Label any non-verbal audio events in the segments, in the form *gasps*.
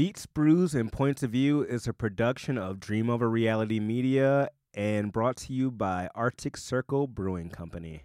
Beats, Brews, and Points of View is a production of Dream Over Reality Media and brought to you by Arctic Circle Brewing Company.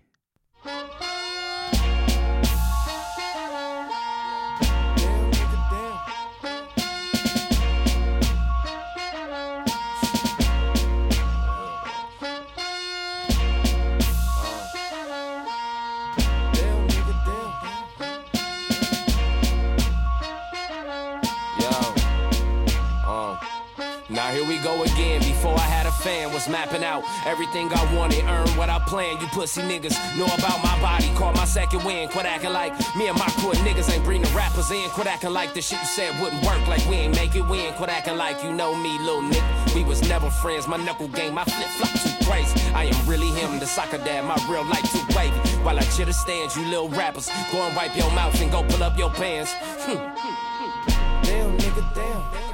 Was mapping out everything I wanted, earn what I planned. You pussy niggas know about my body, call my second win. Quit acting like me and my crew niggas ain't bringing rappers in. Quit acting like the shit you said wouldn't work, like we ain't make it win. Quit acting like you know me, little nigga. We was never friends. My knuckle game, my flip flop too crazy. I am really him, the soccer dad. My real life too wavy. While I chitter stands, you little rappers, go and wipe your mouth and go pull up your pants. *laughs* Hmm. Damn, nigga, damn.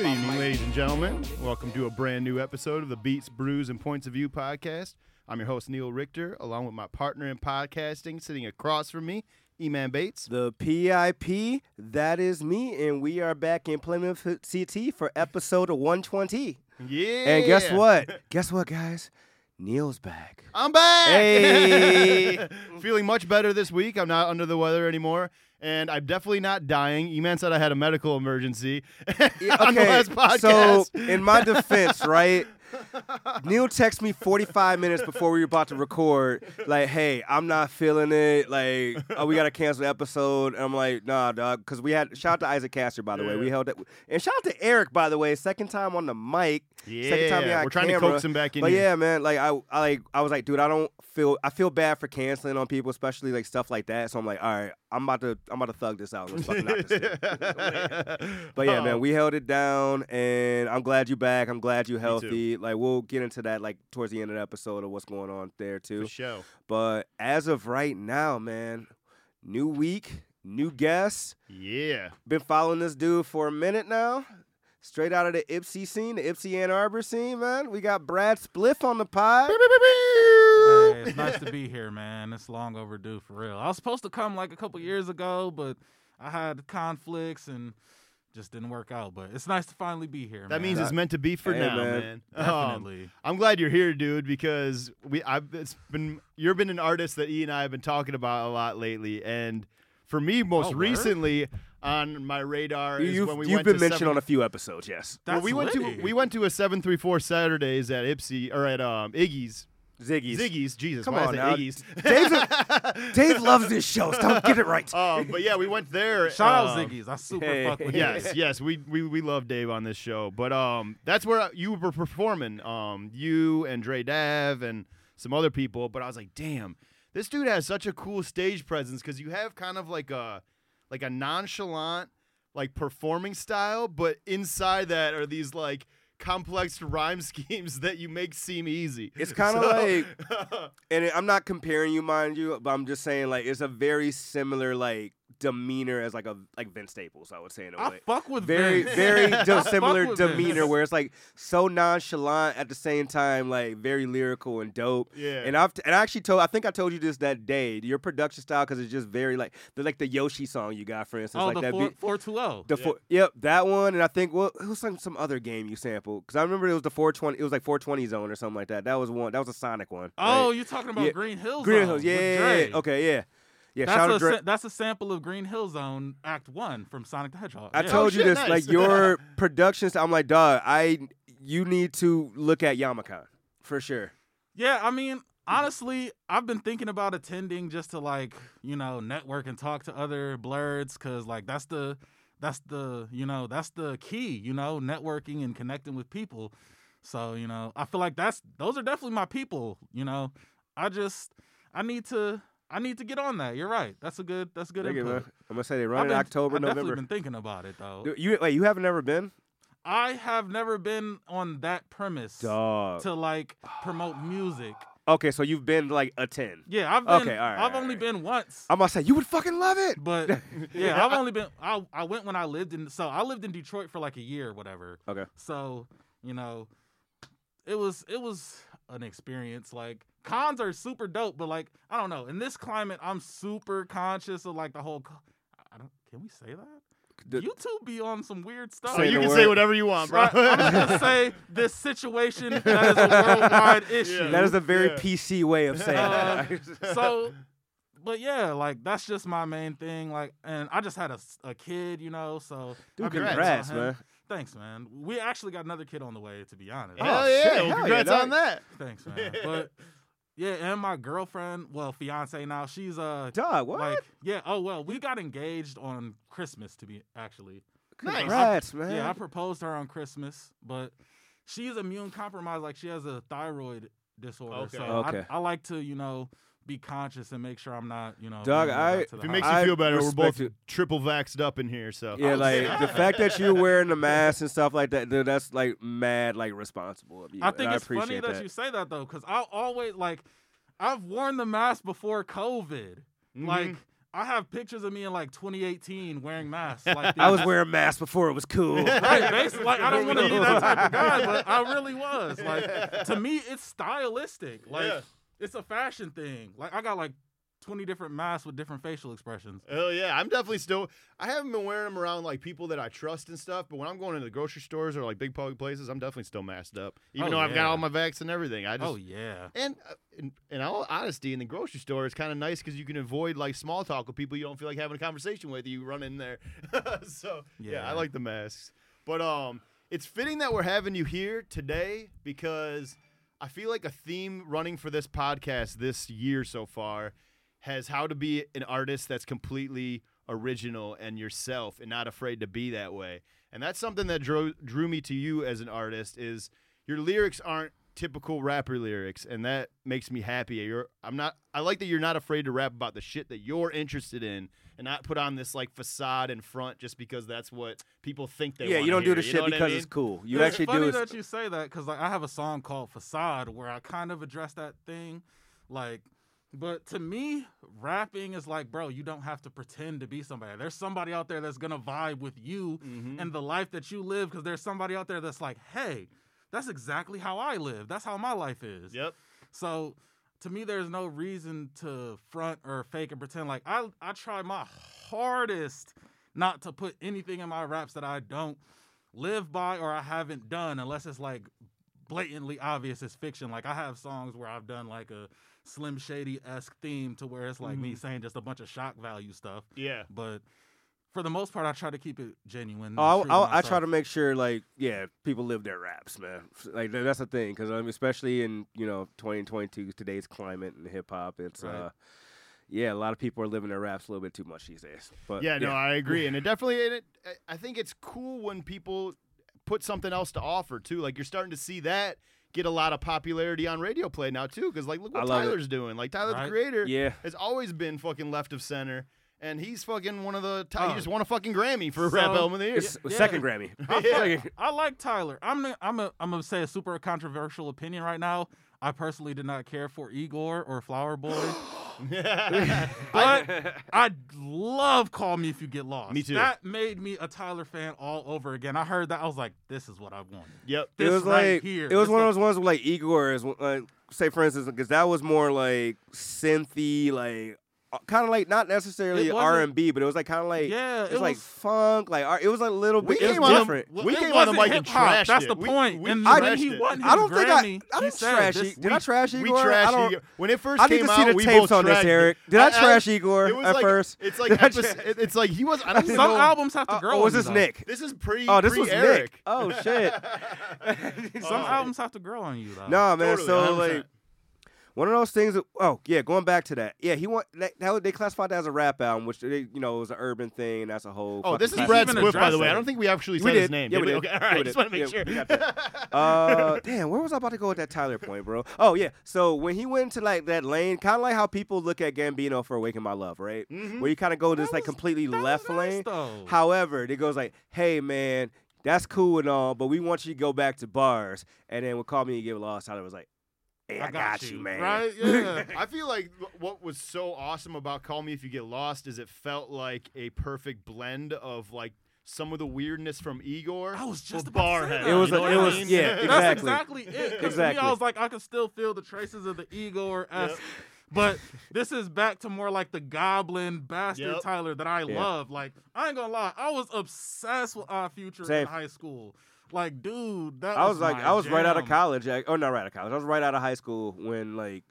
Get up Good evening, ladies and gentlemen. Welcome to a brand new episode of the Beats, Brews, and Points of View podcast. I'm your host, Neil Richter, along with my partner in podcasting, sitting across from me, E-Man Bates. The PIP, that is me, and we are back in Plymouth CT for episode 120. Yeah. And guess what? *laughs* guess what, guys? Neil's back. I'm back. Hey. *laughs* Feeling much better this week. I'm not under the weather anymore. And I'm definitely not dying. E-Man said I had a medical emergency *laughs* Yeah, last So, in my defense, *laughs* right? Neil texted me 45 minutes before we were about to record, like, hey, I'm not feeling it. Like, oh, we got to cancel the episode. And I'm like, nah, dog. Because we had, shout out to Isaac Caster, by the way. We held it. And shout out to Eric, by the way. Second time on the mic. Second time yeah, we're trying to camera. coax him back in But here. yeah, man, like I, I like I was like, dude, I don't feel I feel bad for canceling on people, especially like stuff like that. So I'm like, all right, I'm about to I'm about to thug this out. Let's fucking knock this. *laughs* But yeah, man, we held it down, and I'm glad you're back. I'm glad you're healthy. Like we'll get into that like towards the end of the episode of what's going on there for too. show. But as of right now, man, new week, new guests. Yeah. Been following this dude for a minute now. Straight out of the Ypsi scene, the Ypsi Ann Arbor scene, man. We got Brad Spliff on the pod. Hey, it's nice to be here, man. It's long overdue for real. I was supposed to come like a couple years ago, but I had conflicts and just didn't work out. But it's nice to finally be here. That man. means it's meant to be for Hey, now, man. man. Um, definitely. I'm glad you're here, dude, because we I've it's been you've been an artist that E and I have been talking about a lot lately, and for me, most Oh, word? Recently on my radar is You've, when we you've went been to mentioned seven, on a few episodes, yes. well, we went to we went to a seven three four Saturdays at Ypsi or at um Iggy's Ziggy's. Ziggy's Jesus Come why on did now. Iggy's Dave's *laughs* Dave loves this show. So don't get it right. um but yeah we went there Shout out um, Ziggy's. I super hey. fuck with yes, you. yes, we, we we love Dave on this show, but um, that's where you were performing. Um, you and Dre Dav and some other people. But I was like, damn, this dude has such a cool stage presence because you have kind of like a like a nonchalant like performing style, but inside that are these like complex rhyme *laughs* schemes that you make seem easy. It's kinda like *laughs* And I'm not comparing you, mind you, but I'm just saying like it's a very similar like demeanor as like a like Vince Staples, I would say in a way. I fuck with Very, Vince. very *laughs* de- similar demeanor Vince. where it's like so nonchalant at the same time, like very lyrical and dope. yeah. And I've and I actually told I think I told you this that day. Your production style because it's just very like the like the Yoshi song you got for instance, Oh, like the that four beat. four two zero. The Yeah. four, yep, that one, and I think well, it was like some other game you sampled because I remember it was the 420. It was like 420 zone or something like that. That was one. That was a Sonic one. Oh, right? you're talking about Yeah. Green Hills. Green Hills. Yeah, yeah, yeah. Okay, yeah, yeah. That's shout a out Dre. that's a sample of Green Hill Zone Act One from Sonic the Hedgehog. I Yeah. told oh, you shit, this, nice. like your *laughs* productions. I'm like, dog, I you need to look at Youmacon for sure. Yeah, I mean, honestly, I've been thinking about attending just to like, you know, network and talk to other blurs cuz like that's the that's the, you know, that's the key, you know, networking and connecting with people. So, you know, I feel like that's those are definitely my people, you know. I just I need to I need to get on that. You're right. That's a good that's a good Thank you, input. man. I'm gonna say they I've run in been- October, I've definitely November. been thinking about it though. Dude, You wait, you haven't never been? I have never been on that premise Dog. to like promote music. Okay, so you've been like a ten. Yeah, I've been Okay, all right, I've all only right. been once. I'm gonna say you would fucking love it. But *laughs* yeah, I've only been I I went when I lived in so I lived in Detroit for like a year or whatever. Okay. So, you know, it was it was an experience. Like cons are super dope, but like I don't know. In this climate, I'm super conscious of like the whole I don't can we say that? The- YouTube be on some weird stuff. So you the can say whatever you want, bro. Right, I'm just gonna say this situation that is a worldwide *laughs* issue. that is a very Yeah. PC way of saying Uh, that. *laughs* so but yeah like that's just my main thing like and i just had a, a kid you know so Dude, I've congrats, thinking about him. man. thanks man we actually got another kid on the way to be honest Oh, Hell shit, yeah! Well, congrats dog. on that. thanks man but *laughs* yeah and my girlfriend well fiance now she's uh Dog, what? like yeah oh well we got engaged on christmas to be actually Nice. Congrats, man. yeah i proposed to her on christmas but she's immune compromised like she has a thyroid disorder Okay. so Okay. I, I like to you know be conscious and make sure i'm not you know Doug, I- If it makes you feel better, we're both it. triple vaxxed up in here, so Yeah, *laughs* like the fact that you're wearing the mask and stuff like that, dude, that's like mad, like responsible of you. I think it's funny appreciate that, you say that though, because I always like I've worn the mask before COVID. Mhm. Like I have pictures of me in like 2018 wearing masks. *laughs* Like I was wearing masks before it was cool. *laughs* right, basically. Like I don't want to be that type of guy, but I really was. Like to me, it's stylistic. Like Yeah. It's a fashion thing. Like I got like 20 different masks with different facial expressions. Oh yeah, I'm definitely still. I haven't been wearing them around like people that I trust and stuff. But when I'm going into the grocery stores or like big public places, I'm definitely still masked up, even Oh, though I've got all my vax and everything. I just oh yeah. and uh, in, in all honesty, in the grocery store, it's kind of nice because you can avoid like small talk with people you don't feel like having a conversation with. You run in there, *laughs* so yeah. I like the masks. But um, it's fitting that we're having you here today because I feel like a theme running for this podcast this year so far has how to be an artist that's completely original and yourself and not afraid to be that way. And that's something that drew drew me to you as an artist is your lyrics aren't typical rapper lyrics and that makes me happy. You're I'm not I like that you're not afraid to rap about the shit that you're interested in and not put on this like facade in front just because that's what people think they yeah, you don't do the shit know what I because mean? it's cool. You it's actually funny do it. that you say that because like I have a song called Facade where I kind of address that thing, like. But to me, rapping is like, bro, you don't have to pretend to be somebody. There's somebody out there that's gonna vibe with you Mhm. and the life that you live because there's somebody out there that's like, hey, that's exactly how I live. That's how my life is. Yep. So to me, there's no reason to front or fake and pretend. Like I, I try my hardest not to put anything in my raps that I don't live by or I haven't done, unless it's like blatantly obvious it's fiction. Like I have songs where I've done like a Slim Shady esque theme to where it's like me mm. saying just a bunch of shock value stuff. Yeah. But for the most part, I try to keep it genuine. and Oh, true to I, I, I try to make sure, like, yeah, people live their raps, man. Like that's the thing, because um, especially in you know 2022, today's climate and hip hop, it's Right. uh, yeah, a lot of people are living their raps a little bit too much these days. But yeah, no, I agree, and it *laughs* definitely. And it, I- I think it's cool when people put something else to offer too. Like you're starting to see that get a lot of popularity on radio play now too. Because like, look what love it. Tyler's doing. Like Tyler Right. the Creator yeah, has always been fucking left of center, and he's fucking one of the. Ty- he Oh. just won a fucking Grammy for rap album of the year. it's yeah. second Grammy. *laughs* I, I like Tyler. I'm gonna, I'm a, I'm gonna say a super controversial opinion right now. I personally did not care for Igor or Flower Boy, *gasps* *laughs* *laughs* but I love "Call Me If You Get Lost." Me too. That made me a Tyler fan all over again. I heard that I was like, "This is what I wanted." yep. it This was right like here. it was This one of those ones where like Igor is like say for instance because that was more like synthy like kind of like not necessarily R and B but it was like kind of like Yeah, it it was like was- funk like R- it was a little bit it was came on- different. Well, We came on the wasn't mic and trashed That's it. the point. we and trashed when he won his I don't think I Grammy, I he didn't trash. this- Igor. Did I we- trash We Igor? I trashed don't- Igor. When it first I need came to see out, the we tapes both on this. Eric. Did I, I- trash Igor It was at like first? it's like episode, it's like he was. I don't even Some albums have to Uh, grow. oh, on was this. Nick? This is pre. Oh, this was Eric. Nick. Oh shit. *laughs* Some Oh. albums have to grow on you, though. No, man. So like one of those things. That, oh yeah, going back to that. Yeah, he want that, that they classified that as a rap album, which they, you know was an urban thing. And that's a whole. Oh, this is He's Brad Spliff, by the way. I don't think we actually We said his name. Yeah, did we did. Okay, all Yeah, right. we Just want to make Yeah, sure. we got Uh, *laughs* damn, where was I about to go with that Tyler point, bro? Oh yeah, so when he went to like that lane, kind of like how people look at Gambino for "Awaken My Love," right? Mhm. Where you kind of go this That like completely left nice, lane. though. However, it goes like, "Hey man, that's cool and all, but we want you to go back to bars." And then when "Call Me and Get Lost," Tyler was like, "Hey, I, got, you, man." Right? Yeah. *laughs* I feel like what was so awesome about Call Me If You Get Lost is it felt like a perfect blend of like some of the weirdness from Igor. I was just about to say Barhead. that. It was you know a- it was- mean? yeah, *laughs* That's Exactly. exactly it. 'Cause To me, Exactly. I was like, I can still feel the traces of the Igor esque But this is back to more like the goblin bastard Yep. Tyler that I Yeah. love. Like I ain't gonna lie, I was obsessed with Odd Future Same. in high school. Like, dude, that I was like, my I was right out of college. Like, oh, not right out of college. I was right out of high school when like,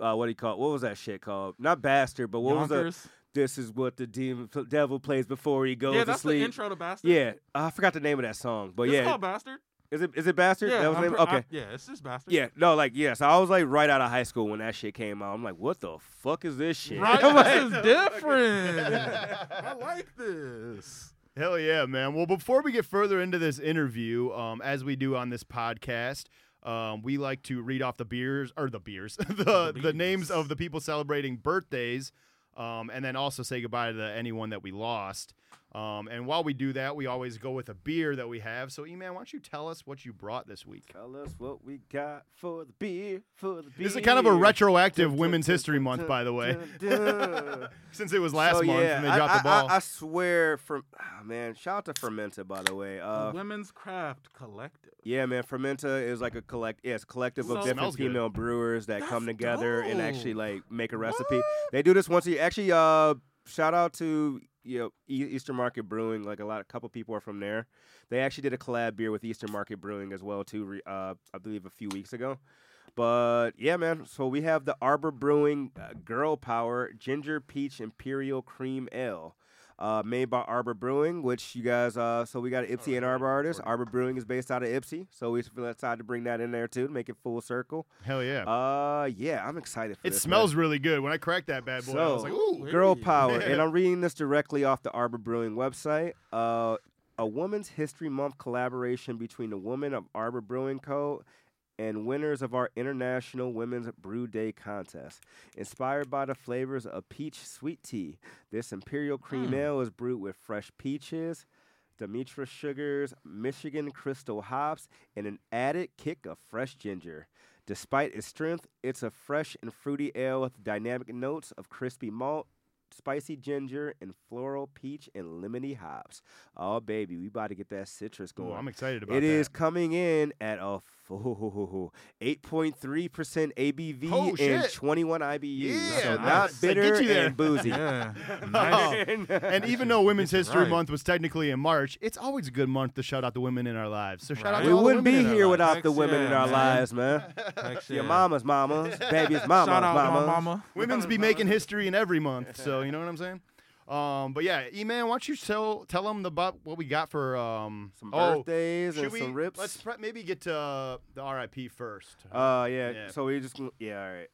uh, what do you call? it? What was that shit called? Not bastard, but what was Yonkers. the? This is what the demon, devil plays before he goes Yeah, to that's the intro to Bastard. Yeah, I forgot the name of that song, but it's yeah, called Bastard. is it is it bastard? Yeah, that was name? okay. I- yeah, it's just Bastard. Yeah, no, like yes, yeah, so I was like right out of high school when that shit came out. I'm like, what the fuck is this shit? Right, *laughs* this like, is different. *laughs* I like this. Hell yeah, man. Well, before we get further into this interview, um, as we do on this podcast, um, we like to read off the beers or the beers, *laughs* the the names of the people celebrating birthdays, um, and then also say goodbye to anyone that we lost. Um, and while we do that, we always go with a beer that we have. So, E-Man, why don't you tell us what you brought this week? Tell us what we got for the beer, for the beer. This is kind of a retroactive Dun, dun, Women's dun, History dun, Month, dun, by the way, dun, dun. *laughs* since it was last So, month yeah, and they I- dropped I, the ball. I, I swear, from oh, man, shout out to Fermenta, by the way. The Uh, Women's Craft Collective. yeah, man, Fermenta is like a collect. Yeah, it's a collective So- of different Smells good. female brewers that come That's together and actually like make a recipe. They do this once a year. Actually, uh, shout out to you know Eastern Market Brewing. Like a lot, a couple people are from there. They actually did a collab beer with Eastern Market Brewing as well too. Uh, I believe a few weeks ago. But yeah, man. So we have the Arbor Brewing uh, Girl Power Ginger Peach Imperial Cream Ale. Uh, made by Arbor Brewing, which you guys, uh, so we got an Ypsi Ann Arbor artist. Arbor Brewing is based out of Ypsi, so we decided to bring that in there too to make it full circle. Hell yeah. Uh, yeah, I'm excited for it this. smells really good. When I cracked that bad boy, I was So- like, ooh. Girl Hey. power, *laughs* and I'm reading this directly off the Arbor Brewing website. Uh, a Women's History Month collaboration between the women of Arbor Brewing Co. and winners of our International Women's Brew Day contest. Inspired by the flavors of peach sweet tea, this Imperial Cream Mm. Ale is brewed with fresh peaches, demerara sugars, Michigan crystal hops, and an added kick of fresh ginger. Despite its strength, it's a fresh and fruity ale with dynamic notes of crispy malt, spicy ginger, and floral peach and lemony hops. Oh, baby, we about to get that citrus Ooh, going. I'm excited about It It is coming in at a 8.3% ABV Oh, and 21 IBUs. Yeah, so not That bitter gets you there. and boozy. Yeah. Oh, *laughs* nice. *laughs* and even though Women's This History right. Month was technically in March, it's always a good month to shout out the women in our lives. So shout out Right. to we all wouldn't women be here lives. without the Heck women in yeah, our man. lives, man. Heck Your yeah. mama's mamas, baby's *laughs* mama's Shout out to mama. mama. Women's be making history in every month. So you know what I'm saying? Um, but yeah, E-Man, why don't you tell tell them about what we got for um Some oh, birthdays and we some rips. let's pre- maybe get to uh, the RIP first. Uh, yeah, Yeah. So we just yeah, all right.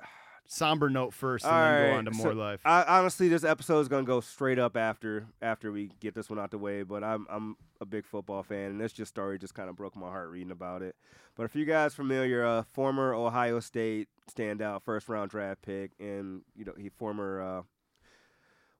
Somber note first, and All then go on to so more life. I, honestly, this episode is gonna go straight up after after we get this one out the way. But I'm I'm a big football fan, and this just story just kind of broke my heart reading about it. But if you guys familiar, uh, former Ohio State standout, first round draft pick, and you know he former uh,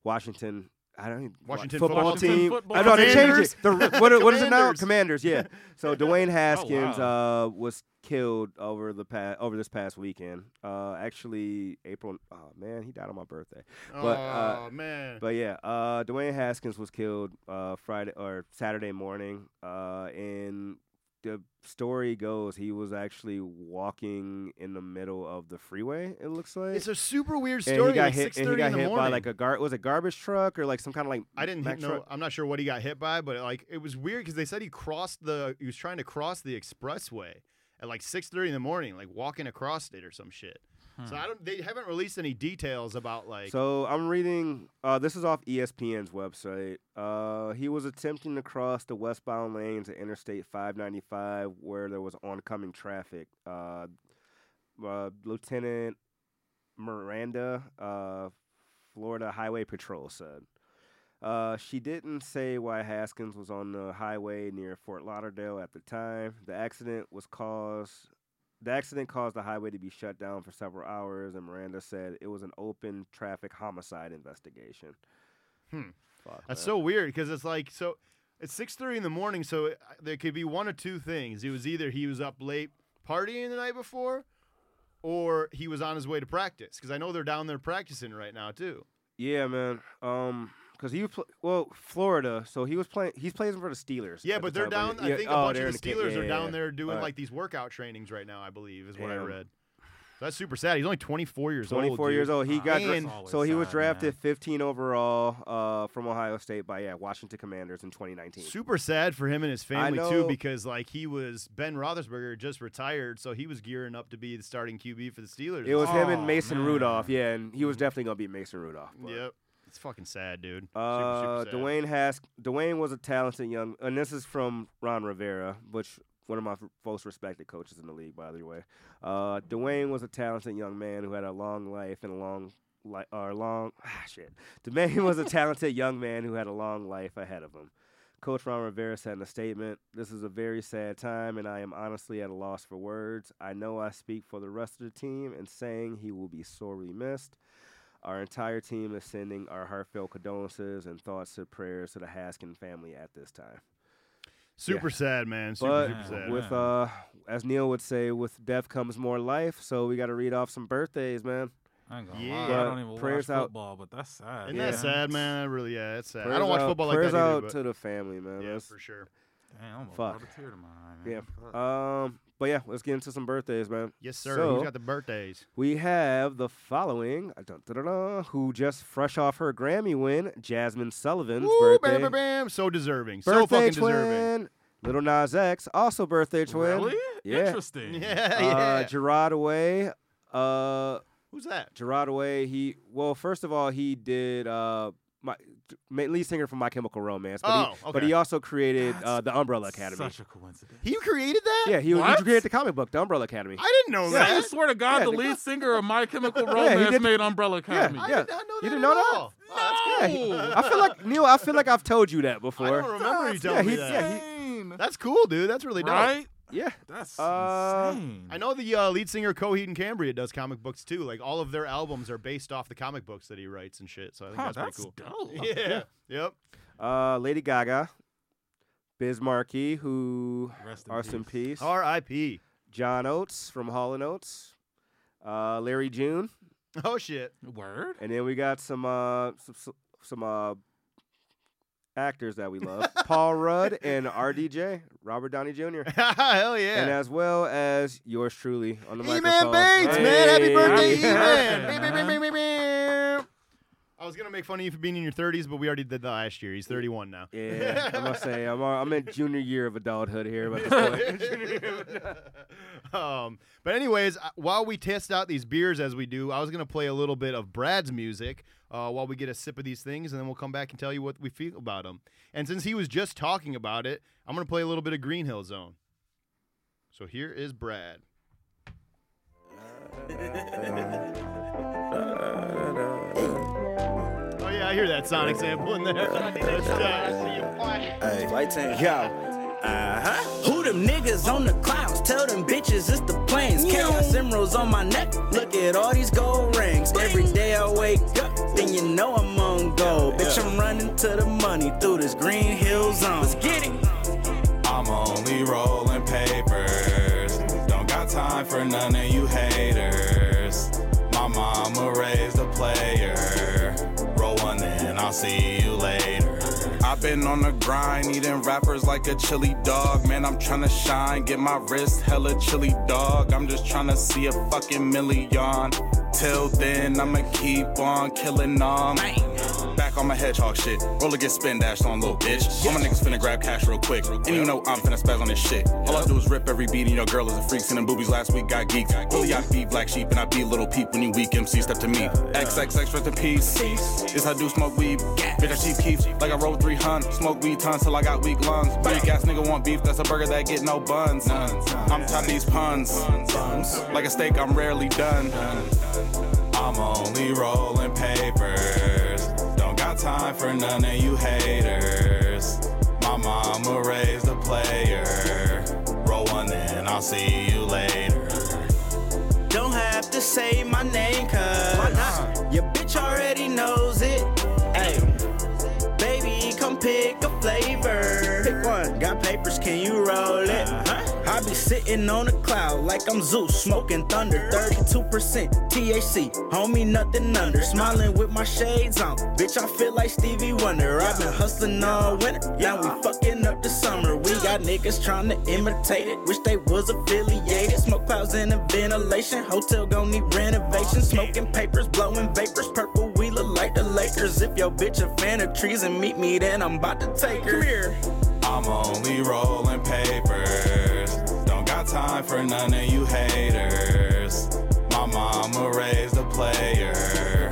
Washington. I don't even, Washington football football team. team. Football I know they changed it. The, what, what is it now? Commanders. Yeah. So *laughs* Dwayne Haskins wow. uh, was killed over the past over this past weekend. Uh, actually, April. Oh man, he died on my birthday. oh but, uh, man, But yeah, uh, Dwayne Haskins was killed uh, Friday or Saturday morning. Uh, and the story goes he was actually walking in the middle of the freeway. It looks like. it's a super weird and story. he got like hit. And 6:30 he got in the hit morning. by like a gar. Was it garbage truck or like some kind of like? I didn't hit, know. I'm not sure what he got hit by, but like it was weird because they said he crossed the. He was trying to cross the expressway at like 6:30 in the morning, like walking across it or some shit. So I don't. They haven't released any details about like. So I'm reading. Uh, this is off ESPN's website. Uh, he was attempting to cross the westbound lanes of Interstate 595, where there was oncoming traffic. Uh, uh, Lieutenant Miranda, uh, Florida Highway Patrol said. Uh, she didn't say why Haskins was on the highway near Fort Lauderdale at the time. The accident was caused. The accident caused the highway to be shut down for several hours, and Miranda said it was an open traffic homicide investigation. Hmm. Fuck, That's man. so weird because it's like so. It's six thirty in the morning, so it, there could be one or two things. It was either he was up late partying the night before, or he was on his way to practice. Because I know they're down there practicing right now too. Yeah, man. Um, because he was pl- well, Florida. So he was playing. He's playing for the Steelers. Yeah, but the they're time, down. yeah, I think oh, a bunch of the ca- Steelers yeah, are down yeah. there doing Alright. like these workout trainings right now. I believe is what I Damn. read. That's super sad. He's only 24 years old. 24 years old. He got And- so he was drafted man. 15 overall uh, from Ohio State by yeah Washington Commanders in 2019. Super sad for him and his family too, because like he was Ben Roethlisberger just retired, so he was gearing up to be the starting QB for the Steelers. It was him Oh, and Mason man. Rudolph, yeah, and he was definitely gonna beat Mason Rudolph. but- Yep. It's fucking sad, dude. Uh, super, super sad. Dwayne has Dwayne was a talented young, and this is from Ron Rivera, which one of my f- most respected coaches in the league, by the way. Uh, Dwayne was a talented young man who had a long life and a long, li- or long, *sighs* ah, shit. Dwayne was a talented young man who had a long life ahead of him. Coach Ron Rivera said in a statement, "This is a very sad time, and I am honestly at a loss for words. I know I speak for the rest of the team in saying he will be sorely missed." Our entire team is sending our heartfelt condolences and thoughts and prayers to the Haskin family at this time. Super sad, man. Super, But super sad. with uh, as Neil would say, with death comes more life. So we got to read off some birthdays, man. I ain't gonna Yeah. lie. But I don't even prayers watch out- but that's sad. Isn't Yeah. that sad, man? I really, yeah, it's sad. I don't watch out- football like prayers that either. out but- to the family, man. yeah, Let's- for sure. Damn, Fuck. a tear to my eye, Yeah. Fuck. Um, but yeah, let's get into some birthdays, man. Yes, sir. So- Who's got the birthdays? We have the following, uh, dun, dun, dun, dun, who just fresh off her Grammy win, Jazmine Sullivan's Woo, birthday. bam, bam, bam. So deserving. so Birthday fucking twin. deserving. Little Nas X, also birthday twin. Really? Yeah. Interesting. Yeah, Uh, yeah. Gerard Way. Uh, Who's that? Gerard Way. He well, first of all, he did uh my ma- lead singer from My Chemical Romance, but, Oh, he, but he also created uh, the Umbrella Academy. Such a coincidence. He created that? yeah, he, he created the comic book, The Umbrella Academy. I didn't know Yeah, I swear to God, Yeah, the the lead singer of My Chemical *laughs* Yeah, Romance did- made Umbrella Academy. I Yeah. did not know You didn't at know that? all. Oh, Yeah, he- I feel like Neil. I feel like I've told you that before. I don't remember you That's telling me that. yeah, he- That's cool, dude. That's really dope. right? Yeah, That's Uh, insane. I know the uh, lead singer Coheed and Cambria does comic books too. Like all of their albums are based off the comic books that he writes and shit. So I think Huh, that's, that's pretty cool. dope. *laughs* Yeah. Yep. uh, Lady Gaga, Biz Markie, who Rest in rest in peace. peace. R.I.P. John Oates from Hall and Oates, uh, Larry June, Oh shit. Word? and then we got some uh, some some, some uh, actors that we love: *laughs* Paul Rudd and RDJ, Robert Downey Jr. *laughs* Hell yeah. and as well as yours truly on the E-Man microphone. Bates, man. Happy birthday, Happy E-Man. I was gonna make fun of you for being in your 30s, but we already did that last year. He's 31 now. Yeah, *laughs* I must say I'm I'm in junior year of adulthood here. But this point. um, but anyways, uh, while we test out these beers as we do, I was gonna play a little bit of Brad's music uh, while we get a sip of these things, and then we'll come back and tell you what we feel about them. And since he was just talking about it, I'm gonna play a little bit of Green Hill Zone. So here is Brad. Oh yeah, I hear that Sonic sample in there. *laughs* That's. Hey. Yo, Uh-huh. Who them niggas on the clouds? Tell them bitches it's the planes. Chaos emeralds on my neck. Look at all these gold rings. Every day I wake up, then you know I'm on gold. Bitch, I'm running to the money through this green hill zone. Let's get it. I'm only rolling papers. Don't got time for none of you haters. My mama raised a player. Roll one in, I'll see you later. I've been on the grind, eating rappers like a chili dog. Man, I'm tryna shine, get my wrist hella chili dog. I'm just tryna see a fucking million. Till then, I'ma keep on killing them. Back on my hedgehog shit. Roller get spin dashed on little bitch. All my niggas finna grab cash real quick. And you know I'm finna spaz on this shit. All I do is rip every beat and your girl is a freak. Sending boobies last week, got geeks. Really, I be black sheep and I be little peep when you weak MC step to me. XXX rest in peace. This I do smoke weed. Bitch, I cheap keeps like I roll 300. Smoke weed tons till I got weak lungs. Weak ass nigga want beef, that's a burger that get no buns. I'm these puns. Like a steak, I'm rarely done. I'm only rolling papers. Got time for none of you haters. My mama raised a player. Roll one in, I'll see you later. Don't have to say my name, cuz your bitch already knows it. Hey, baby, come pick a flavor. Pick one. Got papers, can you roll it? Uh, I be sitting on a cloud like I'm Zeus, smoking thunder. 32% THC, homie, nothing under. Smiling with my shades on. Bitch, I feel like Stevie Wonder. I've been hustling all winter. Now we fucking up the summer. We got niggas trying to imitate it. Wish they was affiliated. Smoke clouds in the ventilation. Hotel gon' need renovation. Smoking papers, blowing vapors. Purple, look like the Lakers. If your bitch a fan of trees and meet me, then I'm about to take her. Come here. I'm only rolling papers. Don't got time for none of you haters. My mama raised a player.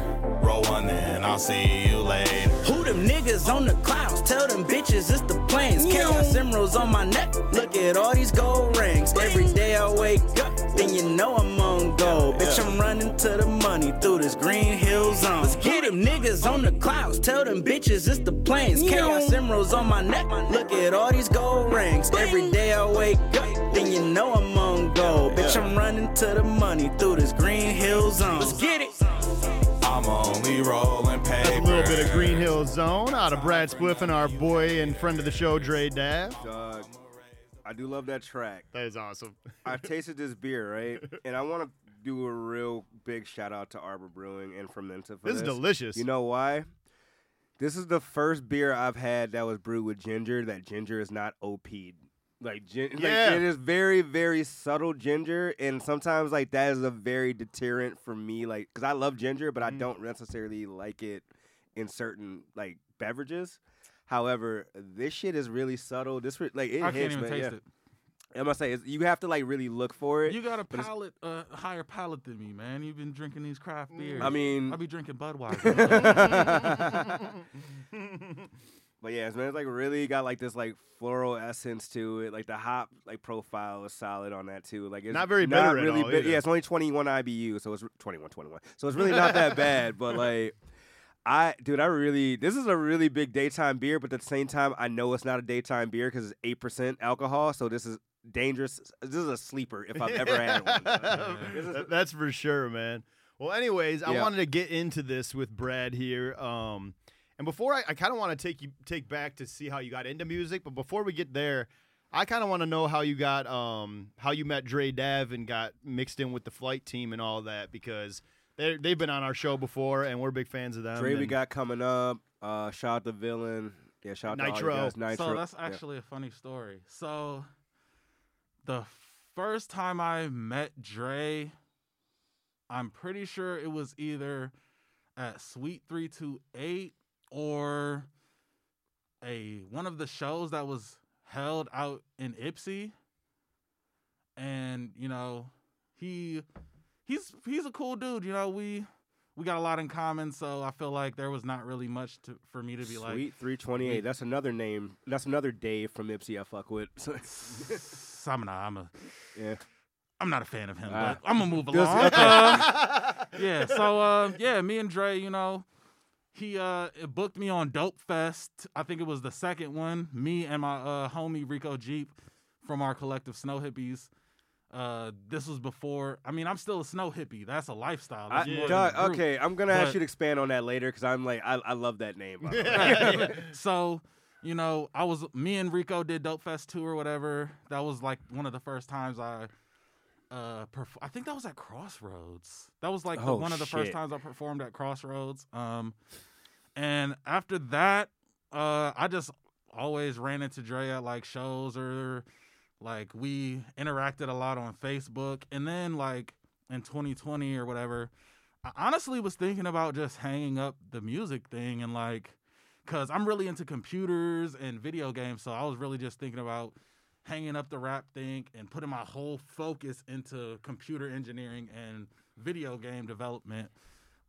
Roll one in, I'll see you later. Who them niggas on the clouds? Tell them bitches it's the planes. Chaos emeralds on my neck. Look at all these gold rings. Every day I wake up, then you know I'm on gold. Bitch, I'm running to the money through this green hill zone. Let's get them niggas on the clouds. Tell them bitches it's the planes. Chaos emeralds on my neck. Look at all these gold rings. Every day I wake up, then you know I'm on gold. Bitch, I'm running to the money through this green hill zone. Let's get it. I'm only rolling papers. A little bit of Green Hill Zone out of Brad Spliff and our boy and friend of the show, Dre Dav. Dog, I do love that track. That is awesome. I've *laughs* tasted this beer, right? And I want to do a real big shout out to Arbor Brewing and Fermenta for This this. is delicious. You know why? This is the first beer I've had that was brewed with ginger. That ginger is not OP'd. Like, gin- *laughs* Yeah. like it is very, very subtle ginger, and sometimes like that is a very deterrent for me. Like, because I love ginger, but I Mhm. don't necessarily like it in certain like beverages. However, this shit is really subtle. This re- like it I can't hits, even man. taste yeah. it. I'm gonna say it's, you have to like really look for it. You got a but it's- palate, uh, higher palate than me, man. You've been drinking these craft beers. I mean, I'll be drinking Budweiser. *laughs* *laughs* But yeah, man, it's like really got like this like floral essence to it. Like the hop like profile is solid on that too. Like it's Not very not bitter at really all bit- either. Yeah, it's only 21 IBU, so it's 21, 21. So it's really not that *laughs* bad. But like, I dude, I really this is a really big daytime beer, but at the same time, I know it's not a daytime beer because it's eight percent alcohol. So this is dangerous. This is a sleeper if I've ever had one. *laughs* This is- That- That's for sure, man. Well, anyways, I wanted to get into this with Brad here. Um, and before I, I kind of want to take you take back to see how you got into music, but before we get there, I kind of want to know how you got um how you met Dre Dav and got mixed in with the flight team and all that because they they've been on our show before and we're big fans of them. Dre we and- got coming up. Uh, shout out to Villain. Yeah, shout out Nitro. to all you guys. Nitro. So that's Yeah. actually a funny story. So the first time I met Dre, I'm pretty sure it was either at Sweet 328 or a one of the shows that was held out in Ypsi. And, you know, he he's he's a cool dude, you know, we we got a lot in common, so I feel like there was not really much to, for me to be like Sweet 328. That's another name. That's another Dave from Ypsi I fuck with. *laughs* I'm not. I'm a. yeah. I'm not a fan of him, Ah. but I'm gonna move along. okay. Uh, *laughs* yeah. So uh, yeah, me and Dre, you know, he uh booked me on Dope Fest. I think it was the second one. Me and my uh homie Rico Jeep from our collective Snow Hippies. Uh, this was before. I mean, I'm still a snow hippie. That's a lifestyle. I, That's than a okay, I'm gonna ask you to expand on that later because I'm like, I, I love that name. *laughs* *laughs* so you know i was me and rico did dope fest 2 or whatever that was like one of the first times i uh perf- i think that was at crossroads that was like Oh, one of the first times i performed at crossroads um and after that uh i just always ran into dre at like shows or like we interacted a lot on facebook and then like in 2020 or whatever i honestly was thinking about just hanging up the music thing and like because I'm really into computers and video games. So I was really just thinking about hanging up the rap thing and putting my whole focus into computer engineering and video game development.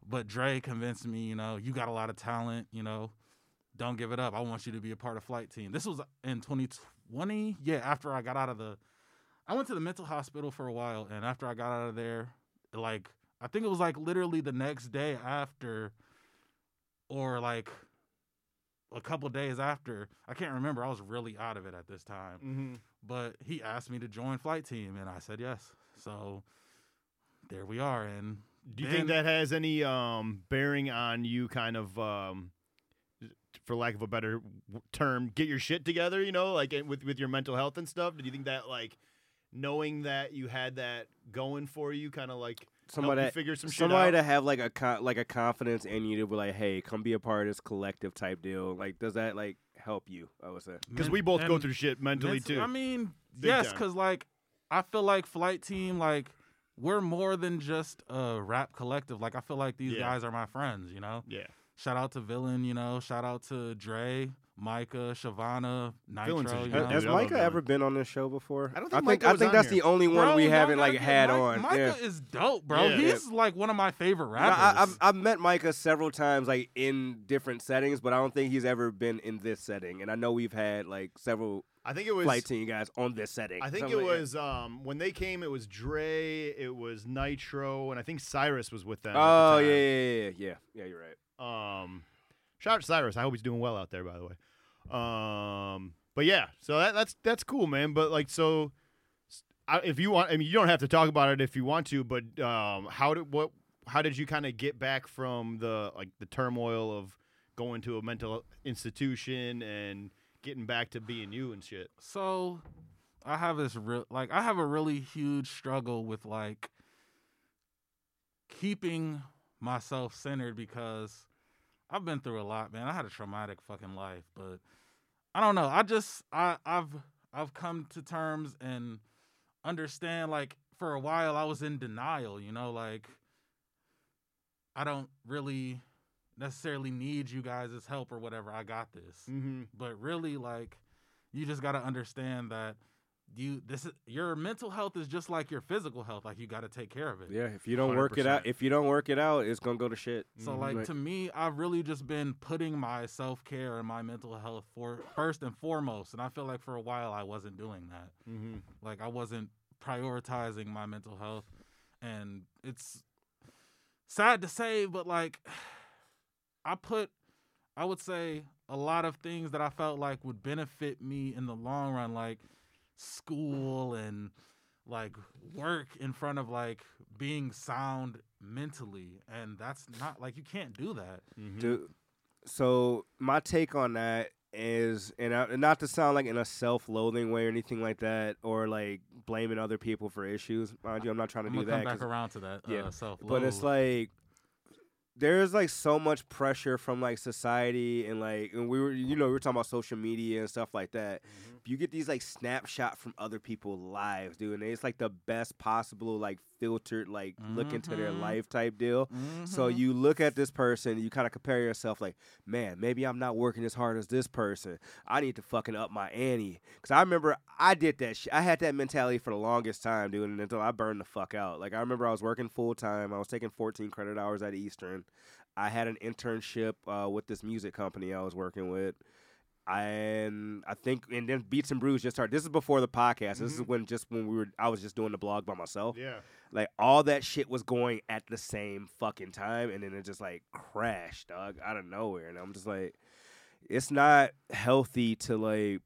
But Dre convinced me, you know, you got a lot of talent, you know, don't give it up. I want you to be a part of flight team. This was in 2020. Yeah, after I got out of the, I went to the mental hospital for a while. And after I got out of there, like, I think it was like literally the next day after, or like a couple days after. I can't remember. I was really out of it at this time. Mhm. But he asked me to join flight team and I said yes. So there we are and Do you think that has any um, bearing on you kind of um, for lack of a better term, get your shit together, you know, like with with your mental health and stuff? Do you think that like knowing that you had that going for you kind of like somebody help you figure some shit somebody out? to have like a con- like a confidence in you to be like, hey, come be a part of this collective type deal. Like, does that like help you. I would say. Because we both go through shit mentally mental- too. I mean, Big yes, because like I feel like Flight Team, like we're more than just a rap collective. Like I feel like these Yeah. guys are my friends. You know, yeah. shout out to Villain. You know, shout out to Dre, Micah, Shavana, Nitro. You Has, know? has Micah ever been on this show before? I don't I think think Micah I think that's here. the only one Bro, we haven't like had Mike- on. Micah yeah. is dope, bro. Yeah. He's like one of my favorite No, rappers. I, I've, I've met Micah several times, like in different settings, but I don't think he's ever been in this setting. And I know we've had like several I think it was. flight team guys on this setting. I think So it like, was um, when they came. It was Dre. It was Nitro, and I think Cyrus was with them. at the Oh time. yeah, yeah, yeah, yeah, yeah. You're right. Um, shout out to Cyrus. I hope he's doing well out there, by the way. Um, but yeah, so that, that's that's cool, man. But like, so I, if you want, I mean, you don't have to talk about it if you want to. But um, how did what? How did you kind of get back from the like the turmoil of going to a mental institution and getting back to being you and shit? So I have this real like I have a really huge struggle with like keeping myself centered because I've been through a lot, man. I had a traumatic fucking life, but I don't know. I just I I've I've come to terms and understand like for a while I was in denial, you know, like I don't really necessarily need you guys' help or whatever. I got this Mm-hmm. but really like you just got to understand that you this is your mental health is just like your physical health like you got to take care of it Yeah, if you don't work it out, if you don't work it out, it's gonna go to shit. so Mhm. like Right. to me i've really just been putting my self-care and my mental health for first and foremost and i feel like for a while i wasn't doing that Mm-hmm. like i wasn't prioritizing my mental health and it's sad to say but like *sighs* i put i would say a lot of things that i felt like would benefit me in the long run like school and like work in front of like being sound mentally and that's not like you can't do that Mm-hmm. Dude, so my take on that is, and, I, and not to sound like in a self-loathing way or anything like that, or like blaming other people for issues. Mind you, I'm not trying to i'm do that. come back 'cause- around to that yeah, uh, self but it's like there's like so much pressure from like society and like and we were you know we were talking about social media and stuff like that you get these like snapshot from other people's lives dude and it's like the best possible like filtered like look into their Mhm. life type deal so Mhm. you look at this person, you kind of compare yourself, like, man, maybe I'm not working as hard as this person. I need to fucking up my ante. Cause I remember I did that shit. I had that mentality for the longest time, dude, and until I burned the fuck out. Like I remember I was working full time. I was taking 14 credit hours at Eastern. I had an internship uh, with this music company I was working with. And I think, and then Beats and Brews just started. This is before the podcast. This is mm-hmm. when just when we were, I was just doing the blog by myself Yeah. like all that shit was going at the same fucking time and then it just like crashed dog out of nowhere and i'm just like it's not healthy to like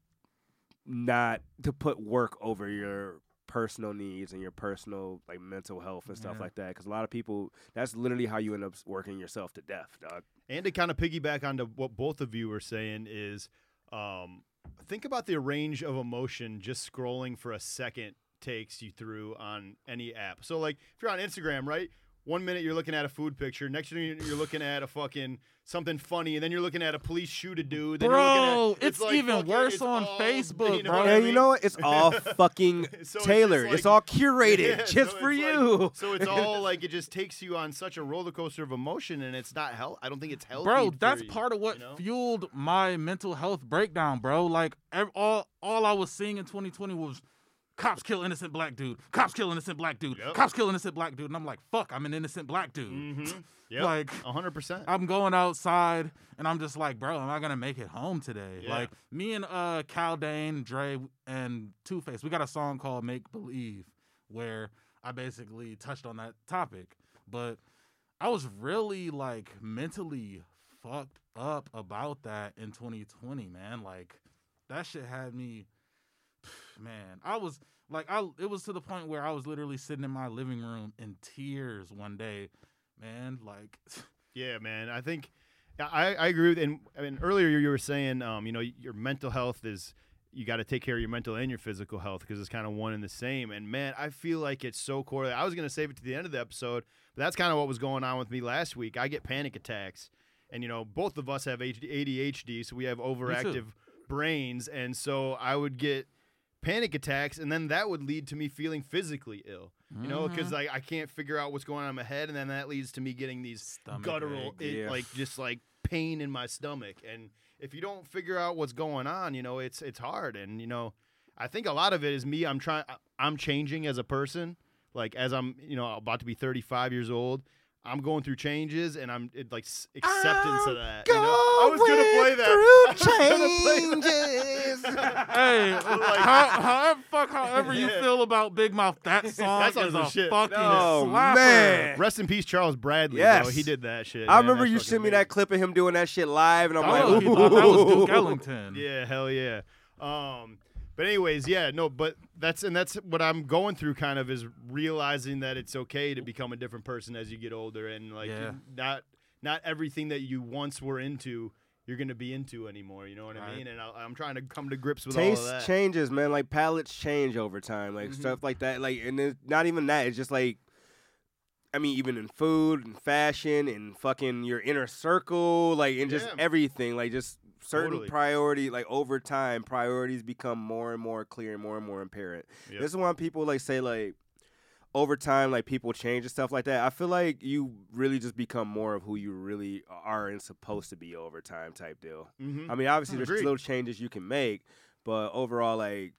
not to put work over your personal needs and your personal like mental health and stuff Yeah. like that because a lot of people that's literally how you end up working yourself to death dog And to kind of piggyback onto what both of you were saying is, um, think about the range of emotion just scrolling for a second takes you through on any app. So like if you're on Instagram, right? One minute you're looking at a food picture, next minute you're looking at a fucking something funny, and then you're looking at a police shoot a dude. Then you're Bro, at, it's like even fucking- worse it's on all- Facebook, you know bro. what I and you know what it's all *laughs* fucking So tailored it's like- all curated *laughs* Yeah, just so for it's like- you so it's all like it just takes you on such a roller coaster of emotion, and it's not health. I don't think it's healthy. bro that's you, part of what you know? fueled my mental health breakdown bro like ev- all all i was seeing in 2020 was cops kill innocent black dude cops kill innocent black dude Yep. cops kill innocent black dude and i'm like fuck i'm an innocent black dude Mm-hmm. *laughs* Yep. like hundred percent. i'm going outside and i'm just like bro am i gonna make it home today Yeah. like me and uh cal dane dre and two face we got a song called make believe where i basically touched on that topic but I was really like mentally fucked up about that in 2020, man. Like that shit had me man, I was like I it was to the point where I was literally sitting in my living room in tears one day, man, like *laughs* Yeah, man. I think I, I agree with. And I mean, earlier you were saying, um, you know, your mental health is you got to take care of your mental and your physical health because it's kind of one and the same. And man, I feel like it's so correlated. I was gonna save it to the end of the episode, but that's kind of what was going on with me last week. I get panic attacks, and you know, both of us have ADHD, so we have overactive brains, and so I would get panic attacks, and then that would lead to me feeling physically ill. You know, because like mm-hmm. I can't figure out what's going on in my head, and then that leads to me getting these Stomach guttural, it- like just like pain in my stomach. And if you don't figure out what's going on, you know, it's it's hard. And you know, I think a lot of it is me. I'm trying. I'm changing as a person. Like as I'm, you know, about to be 35 years old. I'm going through changes, and I'm it, like s- acceptance of that. you know? I was gonna play that. *laughs* I was gonna play that. *laughs* Hey, *laughs* Like- how, however, fuck, however you Yeah. feel about Big Mouth, that song That song's is the a shit. fucking Oh, slapper. man. Rest in peace, Charles Bradley. Yes. bro. he did that shit. I man. remember That's you sent me that clip of him doing that shit live, and I'm Oh, like, he thought that was Duke Ellington. Yeah, hell yeah. Um, but anyways, yeah, no, but that's and that's what I'm going through. Kind of is realizing that it's okay to become a different person as you get older, and like Yeah. not not everything that you once were into. You're gonna be into anymore, you know what I mean? And I, I'm trying to come to grips with all of Taste changes, man. Like palates change over time, like Mhm. stuff like that. Like, and it's not even that. It's just like, I mean, even in food and fashion and fucking your inner circle, like, and just Yeah. everything, like, just certain Totally. priority, like over time, priorities become more and more clear and more and more apparent. Yep. This is why people like say like. Over time, like people change and stuff like that. I feel like you really just become more of who you really are and supposed to be over time, type deal. Mhm. I mean, obviously, there's Agreed. little changes you can make, but overall, like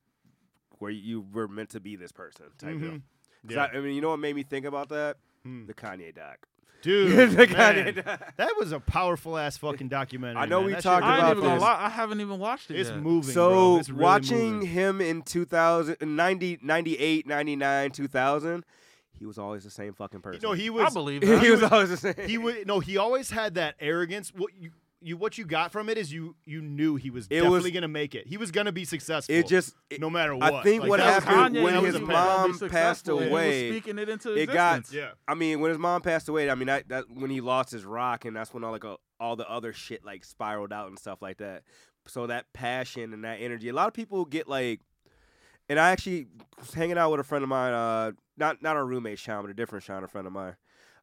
where you were meant to be this person type deal. Mhm. 'Cause Yeah. I, I mean, you know what made me think about that? Hmm. The Kanye doc. Dude, *laughs* man, *laughs* that was a powerful ass fucking documentary. I know man. we That shit talked was I ain't about even gonna this. lie, I haven't even watched it It's yet. moving. So bro. It's really watching moving. him in 2000, 90, 98, 99, 2000, he was always the same fucking person. No, he was. I believe *laughs* that. he was always the same. he would no he always had that arrogance what you you what you got from it is you you knew he was It definitely was- gonna make it. He was gonna be successful it just it, no matter what. I think Like, what happened Kanye, when his a He was man. gonna be mom passed successful, he was away, speaking it into it got- yeah. I mean, when his mom passed away, I mean that, that when he lost his rock, and that's when all like uh, all the other shit like spiraled out and stuff like that. So that passion and that energy, a lot of people get like, and I actually was hanging out with a friend of mine, uh, not not a roommate Sean, but a different Sean, a friend of mine,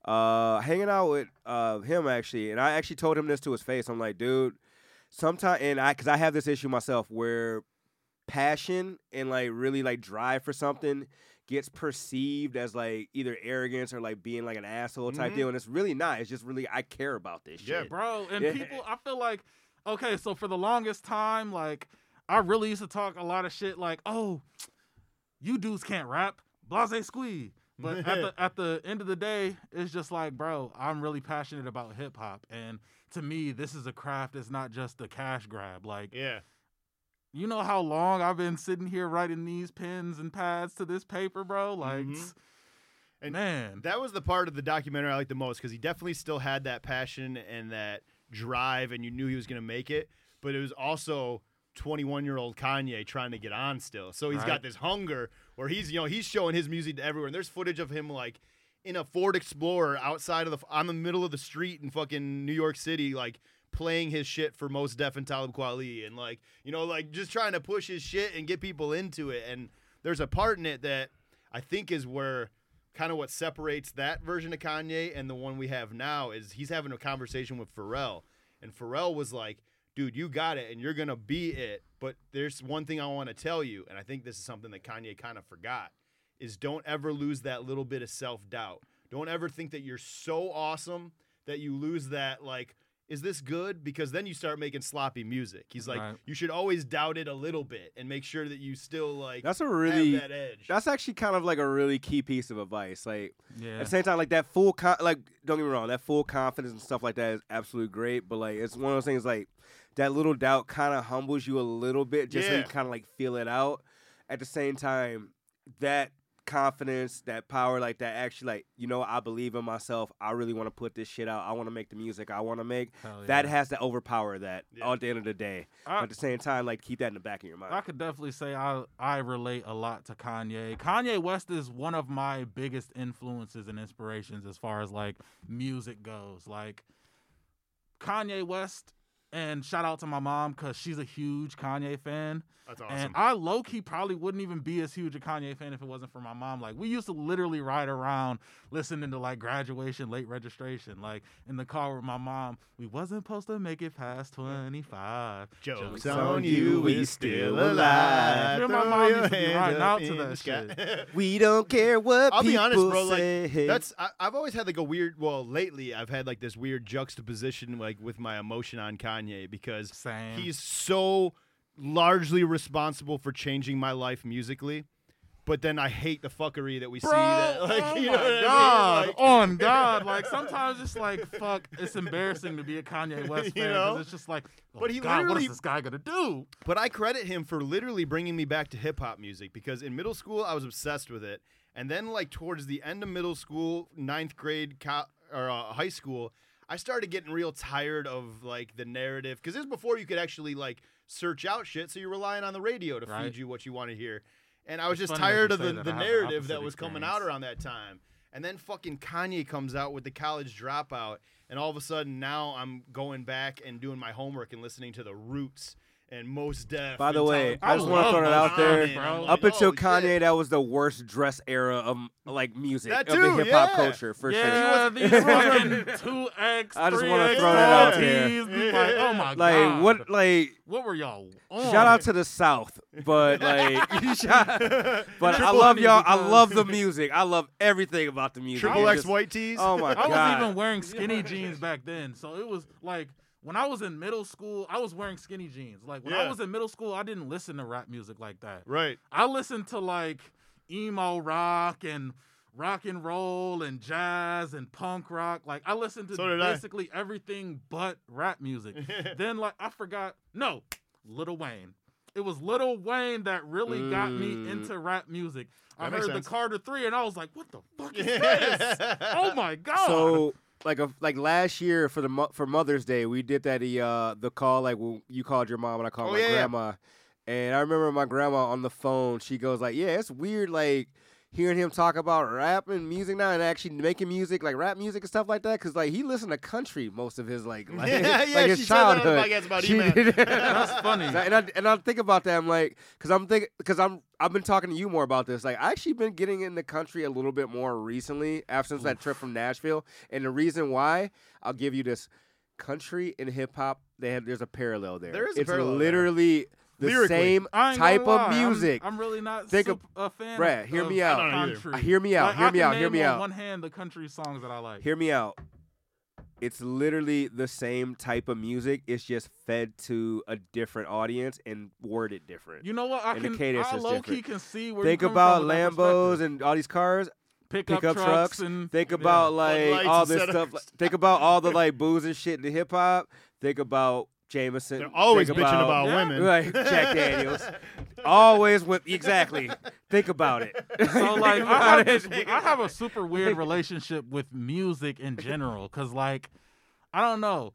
uh, hanging out with uh him actually, and I actually told him this to his face. I'm like, dude, sometimes, and I, cause I have this issue myself where passion and like really like drive for something gets perceived as like either arrogance or like being like an asshole type Mhm. deal, and it's really not. It's just really I care about this Yeah, shit. bro. And Yeah. people, I feel like, okay, so for the longest time, like, I really used to talk a lot of shit, like, oh, you dudes can't rap, blase squee. But at the at the end of the day, it's just like, bro, I'm really passionate about hip hop, and to me, this is a craft. It's not just a cash grab. Like, yeah you know how long I've been sitting here writing these pens and pads to this paper, bro. Like, Mhm. And man, that was the part of the documentary I liked the most because he definitely still had that passion and that drive and you knew he was gonna make it but it was also 21 year old Kanye trying to get on still so he's Right. got this hunger where he's you know he's showing his music to everyone. there's footage of him like in a Ford Explorer outside of the on the middle of the street in fucking New York City like playing his shit for Mos Def and Talib Kweli and like you know like just trying to push his shit and get people into it and there's a part in it that I think is where kind of what separates that version of Kanye and the one we have now is he's having a conversation with Pharrell and Pharrell was like dude you got it and you're going to be it but there's one thing I want to tell you and I think this is something that Kanye kind of forgot is don't ever lose that little bit of self-doubt don't ever think that you're so awesome that you lose that like is this good because then you start making sloppy music he's like Right. you should always doubt it a little bit and make sure that you still like That's a really have that edge that's actually kind of like a really key piece of advice. Like yeah. at the same time, like that full con- like don't get me wrong, that full confidence and stuff like that is absolutely great. But like it's one of those things like that little doubt kind of humbles you a little bit, just so you kind of like feel it out. At the same time, that confidence, that power, like that actually like you know I believe in myself. I really want to put this shit out. I want to make the music I want to make. Hell That has to overpower that Yeah. at the end of the day. I- at the same time, like keep that in the back of your mind. I could definitely say I I relate a lot to Kanye. Kanye West is one of my biggest influences and inspirations as far as like music goes. Like Kanye West And shout out to my mom because she's a huge Kanye fan. That's awesome. And I low key probably wouldn't even be as huge a Kanye fan if it wasn't for my mom. Like we used to literally ride around listening to like graduation, late registration, like in the car with my mom. We wasn't supposed to make it past twenty five. Jokes on you, we still alive. Me and my mom your used to be riding out to in that the sky. *laughs* We don't care what I'll be people honest, bro. say. Like that's I, I've always had like a weird. Well, lately I've had like this weird juxtaposition, like with my emotion on Kanye because Same. he's so largely responsible for changing my life musically. But then I hate the fuckery that we see. Bro, That, *laughs* like, oh you know my what I mean? Like- on *laughs* God, like sometimes it's like fuck, it's embarrassing to be a Kanye *laughs* West You fan know? because it's just like, oh But he God, what is this guy gonna do? But I credit him for literally bringing me back to hip hop music because in middle school I was obsessed with it, and then like towards the end of middle school, ninth grade co- or uh, high school, I started getting real tired of like the narrative because this is before you could actually like search out shit, so you're relying on the radio to Right. feed you what you want to hear. And I was It's just tired of the, the I have the narrative that was coming out around that time. And then fucking Kanye comes out with the college dropout, and all of a sudden now I'm going back and doing my homework and listening to the Roots and Mos Def. By the way, Tyler I just want to throw that Mos out there. Bro. Up until Oh, Kanye, shit. that was the worst dress era of like music That of the hip hop yeah. culture for yeah, sure. these fucking *laughs* two X. I just want wanna throw that out there. Like, oh my Like God, what? Like What were y'all? On? shout out to the South, but like, *laughs* *laughs* but I love y'all. I love the music. I love everything about the music. Triple X white tees. Oh my god! I was even wearing skinny jeans back then, so it was like when I was in middle school, I was wearing skinny jeans. Like when I was in middle school, I didn't listen to rap music like that. right. I listened to like emo rock and rock and roll and jazz and punk rock. Like I listened to So did I. basically everything but rap music. *laughs* then like I forgot no, Little Wayne. It was Little Wayne that really got me Mm. into rap music. I That makes heard sense. the Carter 3 and I was like, what the fuck is *laughs* this? oh my god. So like a like last year for the for Mother's Day, we did that the uh the call like when you called your mom and I called Oh, my yeah. grandma, and I remember my grandma on the phone. She goes like, "Yeah, it's weird like." Hearing him talk about rap and music now, and actually making music like rap music and stuff like that, because like he listened to country most of his like, *laughs* like, Yeah, yeah, like his she said that on the childhood. about *laughs* She did- *laughs* That's funny. and I and I think about that. I'm like, because I'm thinking, because I'm I've been talking to you more about this. Like, I actually been getting in the country a little bit more recently, after since that trip from Nashville. And the reason why, I'll give you this: country and hip hop, they have there's a parallel there. There is a it's parallel there. Literally the Lyrically. same type of lie, I'm- music. I'm, really not Think sup- of- a fan. Brad, of, hear me out. I don't either. Country. Hear me out. Like, hear I me can out. Hear name me on out. One hand, the country songs that I like. Hear me out. It's literally the same type of music. It's just fed to a different audience and worded different. You know what? I And the can. cadence I is low key can see where Think about from Lambos and all these cars. pickup, pickup trucks, trucks, and Think yeah. about like all this stuff. like- Think about all the like booze and shit in the hip hop. Think about Jameson. They're always Think bitching about Yeah. women. Like Jack *laughs* Daniels. Always with exactly. Think about it. *laughs* So like I have, this, it. I have a super weird relationship with music in general because like I don't know.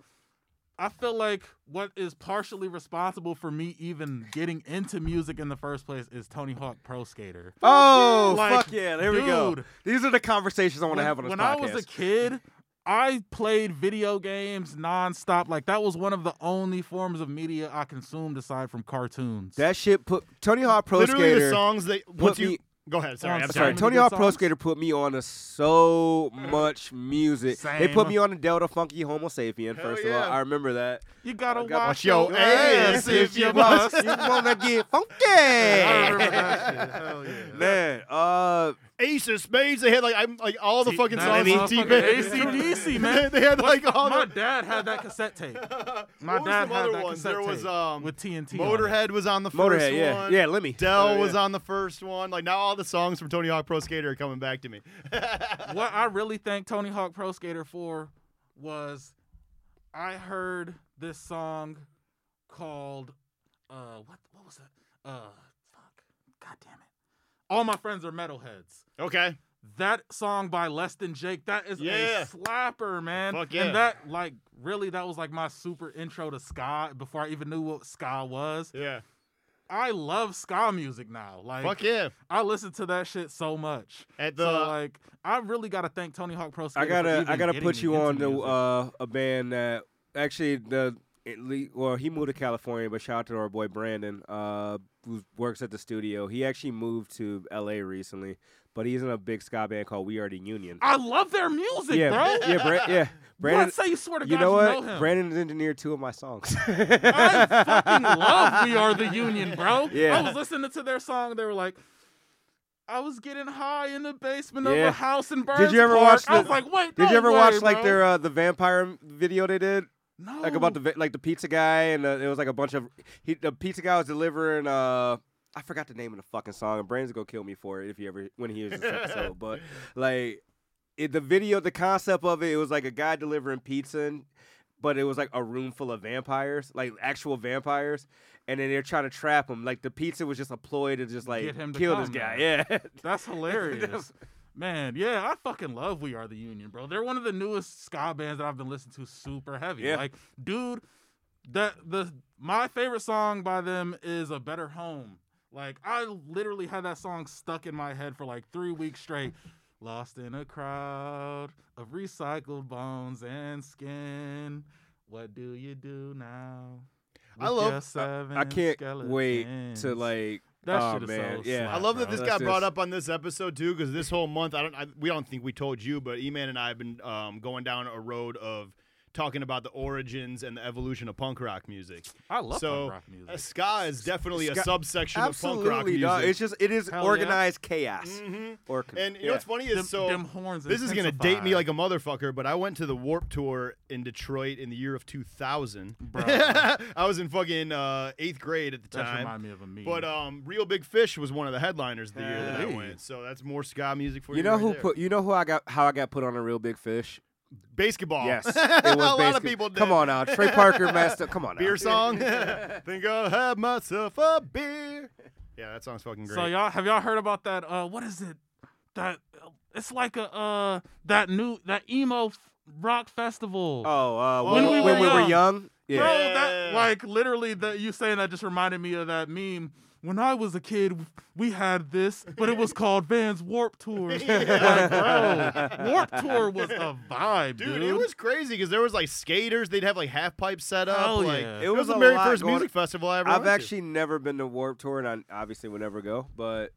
I feel like what is partially responsible for me even getting into music in the first place is Tony Hawk Pro Skater. Oh Like, fuck yeah! There we go. These are the conversations I want to have on this when podcast. I was a kid, I played video games nonstop. Like that was one of the only forms of media I consumed aside from cartoons. that shit put Tony Hawk Pro Literally Skater. the songs that once you me- go ahead. Sorry, I'm Sorry, sorry. Tony good Hawk Pro. Skater put me on to so much music. They put me on the Del the Funky Homosapien. Hell first yeah. of all, I remember that. you gotta I got- watch Watch your your ass ass if if you you must. must. *laughs* you wanna get funky? *laughs* I remember that shit. Hell yeah. Man, uh, Ace of Spades. They had like I'm like all the T- fucking songs from motherfucking T-Pain. AC/DC, *laughs* man. they had like all my the. dad had that cassette tape. My *laughs* what was dad some had other that ones? cassette There was tape um with TNT. on. Motorhead was on the first Motorhead, yeah, one. yeah, Lemmy. Del Oh, was on the first one. Like now, all the songs from Tony Hawk Pro Skater are coming back to me. *laughs* what I really thank Tony Hawk Pro Skater for was I heard this song called uh what what was it? Uh fuck. God damn it. All my friends are metalheads. Okay. That song by Less Than Jake, that is Yeah. a slapper, man. Fuck yeah. And that like really that was like my super intro to ska before I even knew what ska was. Yeah. I love ska music now. Like Fuck yeah. I listen to that shit so much. At the so like, I really gotta thank Tony Hawk Pro Skater. I gotta, for I gotta put you on to uh, a band that actually the at least, well, he moved to California, but shout out to our boy Brandon, uh, who works at the studio. He actually moved to L.A. recently, but he's in a big ska band called We Are the Union. I love their music, yeah, bro. yeah, Bra- yeah. *laughs* Brandon, Brandon, say you swear to you God know you what? know him. Brandon engineered two of my songs. I fucking *laughs* love We Are the Union, bro. Yeah. I was listening to their song. They were like, I was getting high in the basement of a house in Burns Did you ever Park. watch I was like, wait, Did no you ever way, watch like their uh, the vampire video they did? No. like about the like the pizza guy and uh, it was like a bunch of he the pizza guy was delivering uh I forgot the name of the fucking song. And Brandon's gonna kill me for it if he ever when he hears this episode but *laughs* like it, the video the concept of it it was like a guy delivering pizza and, but it was like a room full of vampires like actual vampires and then they're trying to trap him. Like the pizza was just a ploy to just like Get him to kill this guy. yeah. That's *laughs* hilarious. Man, yeah, I fucking love We Are the Union, bro. They're one of the newest ska bands that I've been listening to super heavy. Yeah. Like, dude, that the my favorite song by them is A Better Home. Like, I literally had that song stuck in my head for like three weeks straight. Lost in a crowd of recycled bones and skin. What do you do now? I love- I seven can't wait to like That oh shit is man. so yeah. I love that bro. this That's got brought up on this episode too, because this whole month, I don't, I, we don't think we told you, but E-Man and I have been um, going down a road of talking about the origins and the evolution of punk rock music. I love so, punk rock music. uh, ska is definitely a Ska- subsection of punk rock music. dog. it's just it is Hell yeah. organized chaos Mhm. or And you know what's funny is them, so them horns. this is gonna date me like a motherfucker, but I went to the Warp Tour in Detroit in the year of 2000. Bro. *laughs* I was in fucking uh, eighth grade at the That time. remind me of a meme. But um, Reel Big Fish was one of the headliners the year that I went. So that's more ska music for you. You know right who there. put? You know who I got? How I got put on a Reel Big Fish? Basketball? Yes, *laughs* it was. a lot of people did. Come on now, Trey Parker messed up. Come on now. beer song. *laughs* *laughs* Think I'll have myself a beer. Yeah, that song's fucking great. so y'all have y'all heard about that? Uh, what is it? That it's like a uh that new that emo f- rock festival. Oh, uh, When when, we when were we were young. young. Yeah. Bro, that like literally that you saying that just reminded me of that meme. When I was a kid, we had this, but it was called Vans Warp Tour. *laughs* like, bro, Warp Tour was a vibe, dude. Dude, it was crazy because there was like skaters. They'd have like half pipes set up. Hell like, yeah. It, It was, was the very first going- music festival I ever I've went to. actually never been to Warp Tour, and I obviously would never go. But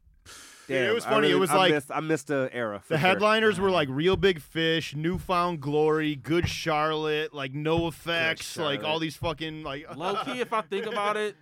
Dude, it was I funny. It was I like- missed, I missed the era. for The sure. headliners were like Reel Big Fish, New Found Glory, Good Charlotte, like NOFX, like all these fucking like *laughs* Low key, if I think about it,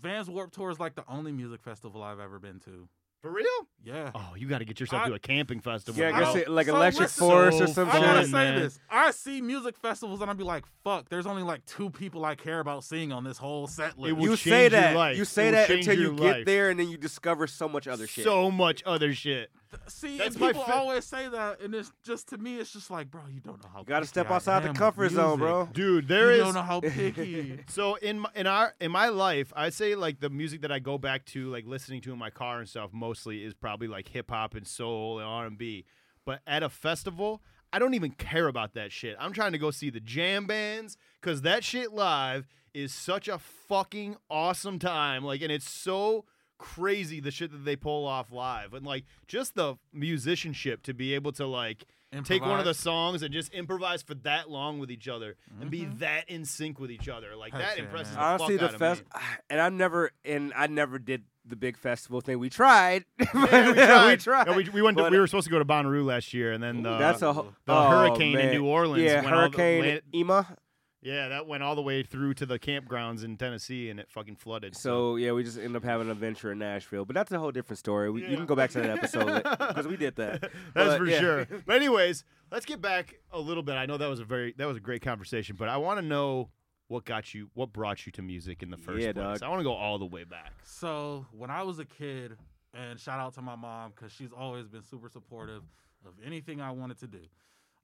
Vans Warp Tour is like the only music festival I've ever been to. For real? Yeah. Oh, you got to get yourself I- to a camping festival. Yeah, I guess it, like So Electric listen- Forest or So some I fun, gotta say man. this. I see music festivals and I'd be like, fuck, there's only like two people I care about seeing on this whole set list. It will You change say your that. life. You It say will that change until you your get there, and then you discover so much other shit. So much other shit. See, That's and my people fa- always say that, and it's just to me, it's just like, bro, you don't know how. you got to step outside the with comfort zone, bro. Dude, there you is don't know how picky. *laughs* *laughs* So in my, in our in my life, I'd say like the music that I go back to, like listening to in my car and stuff, mostly is probably like hip hop and soul and R and B. But at a festival, I don't even care about that shit. I'm trying to go see the jam bands because that shit live is such a fucking awesome time. Like, and it's so crazy the shit that they pull off live, and like just the musicianship to be able to like take one of the songs and just improvise for that long with each other and be Mhm. that in sync with each other. Like Heck that yeah, impresses man. the Honestly, fuck the fest, *sighs* and I never, and I never did the big festival thing. We tried. *laughs* Yeah, we we tried. tried. Yeah, we, we went. To, But- we were supposed to go to Bonnaroo last year, and then the That's a the oh, hurricane in. New Orleans. Yeah, went all the Hurricane land- Ema. Yeah, that went all the way through to the campgrounds in Tennessee, and it fucking flooded. So yeah, we just ended up having an adventure in Nashville, but that's a whole different story. We, Yeah. You can go back to that episode because *laughs* we did that. That's But, for yeah. sure. But anyways, let's get back a little bit. I know that was a very that was a great conversation, but I want to know what got you, what brought you to music in the first Yeah, place. dog. I want to go all the way back. So when I was a kid, and shout out to my mom because she's always been super supportive of anything I wanted to do.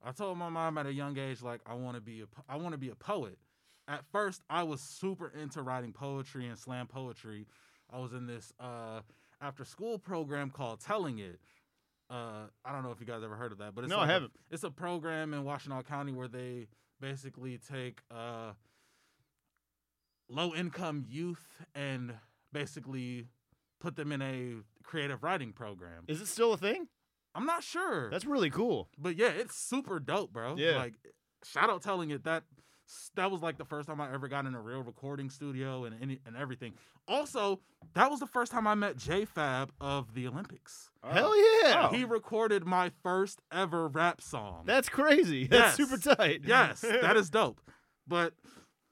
I told my mom at a young age, like I want to be a, I want to be a poet. At first, I was super into writing poetry and slam poetry. I was in this uh, after school program called Telling It. Uh, I don't know if you guys ever heard of that, but it's No, I like a- haven't. it's a program in Washtenaw County where they basically take uh, low income youth and basically put them in a creative writing program. Is it still a thing? I'm not sure. That's really cool. but yeah, it's super dope, bro. Yeah. Like shout out telling it that that was like the first time I ever got in a real recording studio and any, and everything. Also, that was the first time I met J Fab of the Olympics. Hell yeah. He recorded my first ever rap song. That's crazy. *laughs* That's Yes. super tight. yes, that is *laughs* dope. But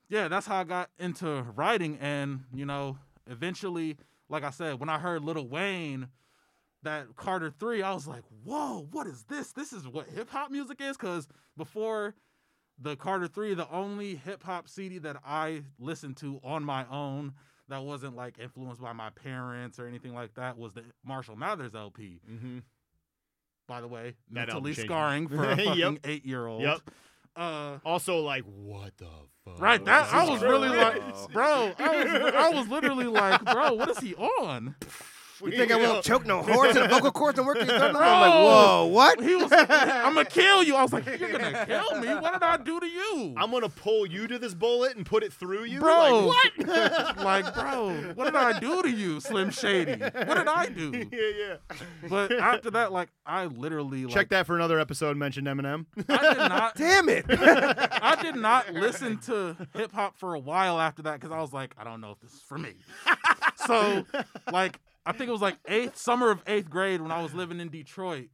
yeah, that's how I got into writing. And, you know, eventually, like I said, when I heard Little Wayne, that Carter 3, I was like, whoa, what is this? This is what hip hop music is? Because before the Carter 3, the only hip hop CD that I listened to on my own that wasn't like influenced by my parents or anything like that was the Marshall Mathers LP. Mm-hmm. By the way, That mentally scarring for *laughs* a Yep. eight year old. Yep. Uh, Also, like, what the fuck? Right, that I was really like, bro, I was, I was literally like, bro, what is he on? *laughs* You think I won't choke no horns and vocal cords and work your thumb? *laughs* I'm like, whoa, what? He was, I'm gonna kill you. I was like, you're gonna *laughs* kill me. What did I do to you, I'm gonna pull you to this bullet and put it through you. bro? Like, what? *laughs* like, bro, what did I do to you, Slim Shady? What did I do? yeah, yeah. But after that, like, I literally like, Check that for another episode. Mentioned Eminem. I did not. Damn it. I did not listen to hip hop for a while after that because I was like, I don't know if this is for me. so, like, I think it was like eighth summer of eighth grade when I was living in Detroit,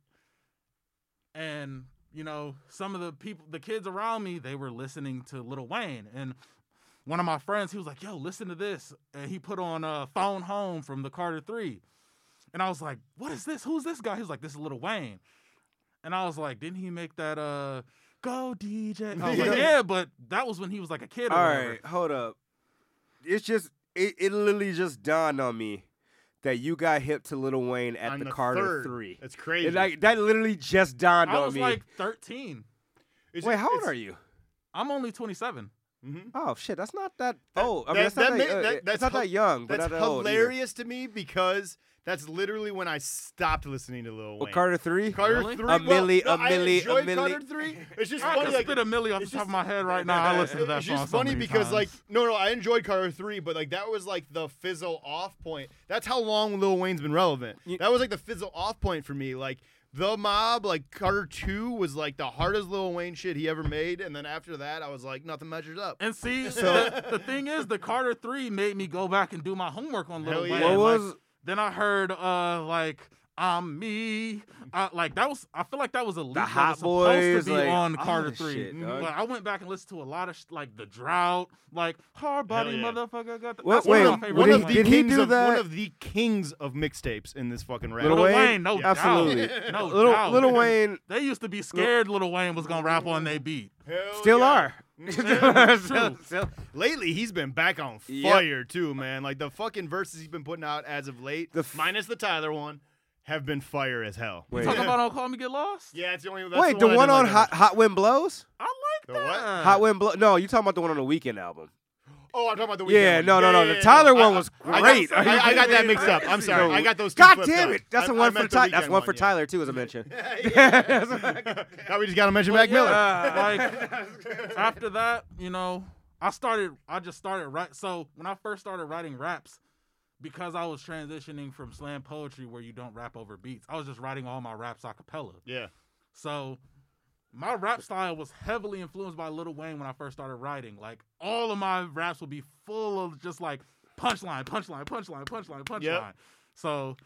and you know, some of the people, the kids around me, they were listening to Lil Wayne, and one of my friends, he was like, "Yo, listen to this," and he put on uh, "Phone Home" from the Carter Three, and I was like, "What is this? Who's this guy?" He was like, "This is Lil Wayne," and I was like, "Didn't he make that uh?" Go DJ. Like, *laughs* yeah, but that was when he was like a kid. Or All right, hold up. It's just, it, it literally just dawned on me that you got hip to Little Wayne at On the, the Carter third. 3. That's crazy. It, like, that literally just dawned I on was me. like 13. It's- Wait, how old are you? I'm only 27. Mhm. Oh shit, that's not that That- old. I mean, that- that's not that that, uh, that's not that young, but That's not that old hilarious to me because that's literally when I stopped listening to Lil Wayne. Well, Carter three. Carter Really? three, A well, milli, no, a I milli, a enjoyed milli. Carter three. *laughs* It's just I funny, can like spit a milli off the it's top of just- my head right now. I listen to that it's song just so funny many because times. like no no I enjoyed Carter three but like that was like the fizzle off point. That's how long Lil Wayne's been relevant. You- that was like the fizzle off point for me. Like the mob like Carter two was like the hardest Lil Wayne shit he ever made, and then after that I was like nothing measures up. And see, the, the thing is, the Carter Three made me go back and do my homework on Lil Hell Wayne. yeah. What Like, was then I heard uh like I'm me. Uh, like that was I feel like that was a leak that Hot was supposed Boys, to be like, on all Carter that Three. shit, dog. but I went back and listened to a lot of sh- like the drought, like hard body yeah. motherfucker. Got the, What- that's one of my favorite one did of the did he kings do of one of the kings of mixtapes in this fucking rap. Lil Lil Wayne? Wayne, no doubt. Absolutely. *laughs* no Little doubt. Little Wayne They used to be scared Little Wayne was gonna rap on they beat. Hell still yeah. are. Yeah, *laughs* Still- Lately, he's been back on Yep. fire too, man. Like the fucking verses he's been putting out as of late, The f- minus the Tyler one, have been fire as hell. Wait. Talking about "Don't Call Me Get Lost." Yeah, it's the only. That's Wait, the the one, one on didn't Hot, Hot Wind Blows? I like The that. what? Hot Wind Blow. No, you talking about the one on the Weeknd album? Oh, I'm talking about the Yeah, Weeknd. no, one. no, no. The Tyler no. one was great. I, I, I got that mixed up. I'm *laughs* sorry. No. I got those. Two God damn it! That's I- the I one for Tyler. That's one for yeah. Tyler too, as I *laughs* mentioned. *laughs* now we just gotta mention Mac Miller. yeah, uh, like after that, you know, I started. I just started right. So when I first started writing raps, because I was transitioning from slam poetry where you don't rap over beats, I was just writing all my raps a cappella. yeah. So my rap style was heavily influenced by Lil Wayne when I first started writing. Like all of my raps would be full of just like punchline, punchline, punchline, punchline, punchline. Yep. So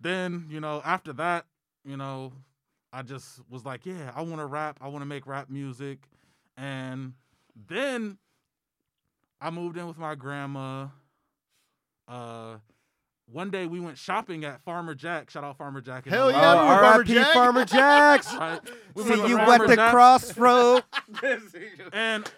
then, you know, after that, you know, I just was like, yeah, I want to rap. I want to make rap music. And then I moved in with my grandma. Uh one day we went shopping at Farmer Jack. Shout out Farmer Jack. in Hell LA. yeah, Oh, I remember Farmer R.I.P. Jack. Farmer Jacks. *laughs* Right? We See went to you Farmer at the Jack's, crossroad. *laughs* *laughs* And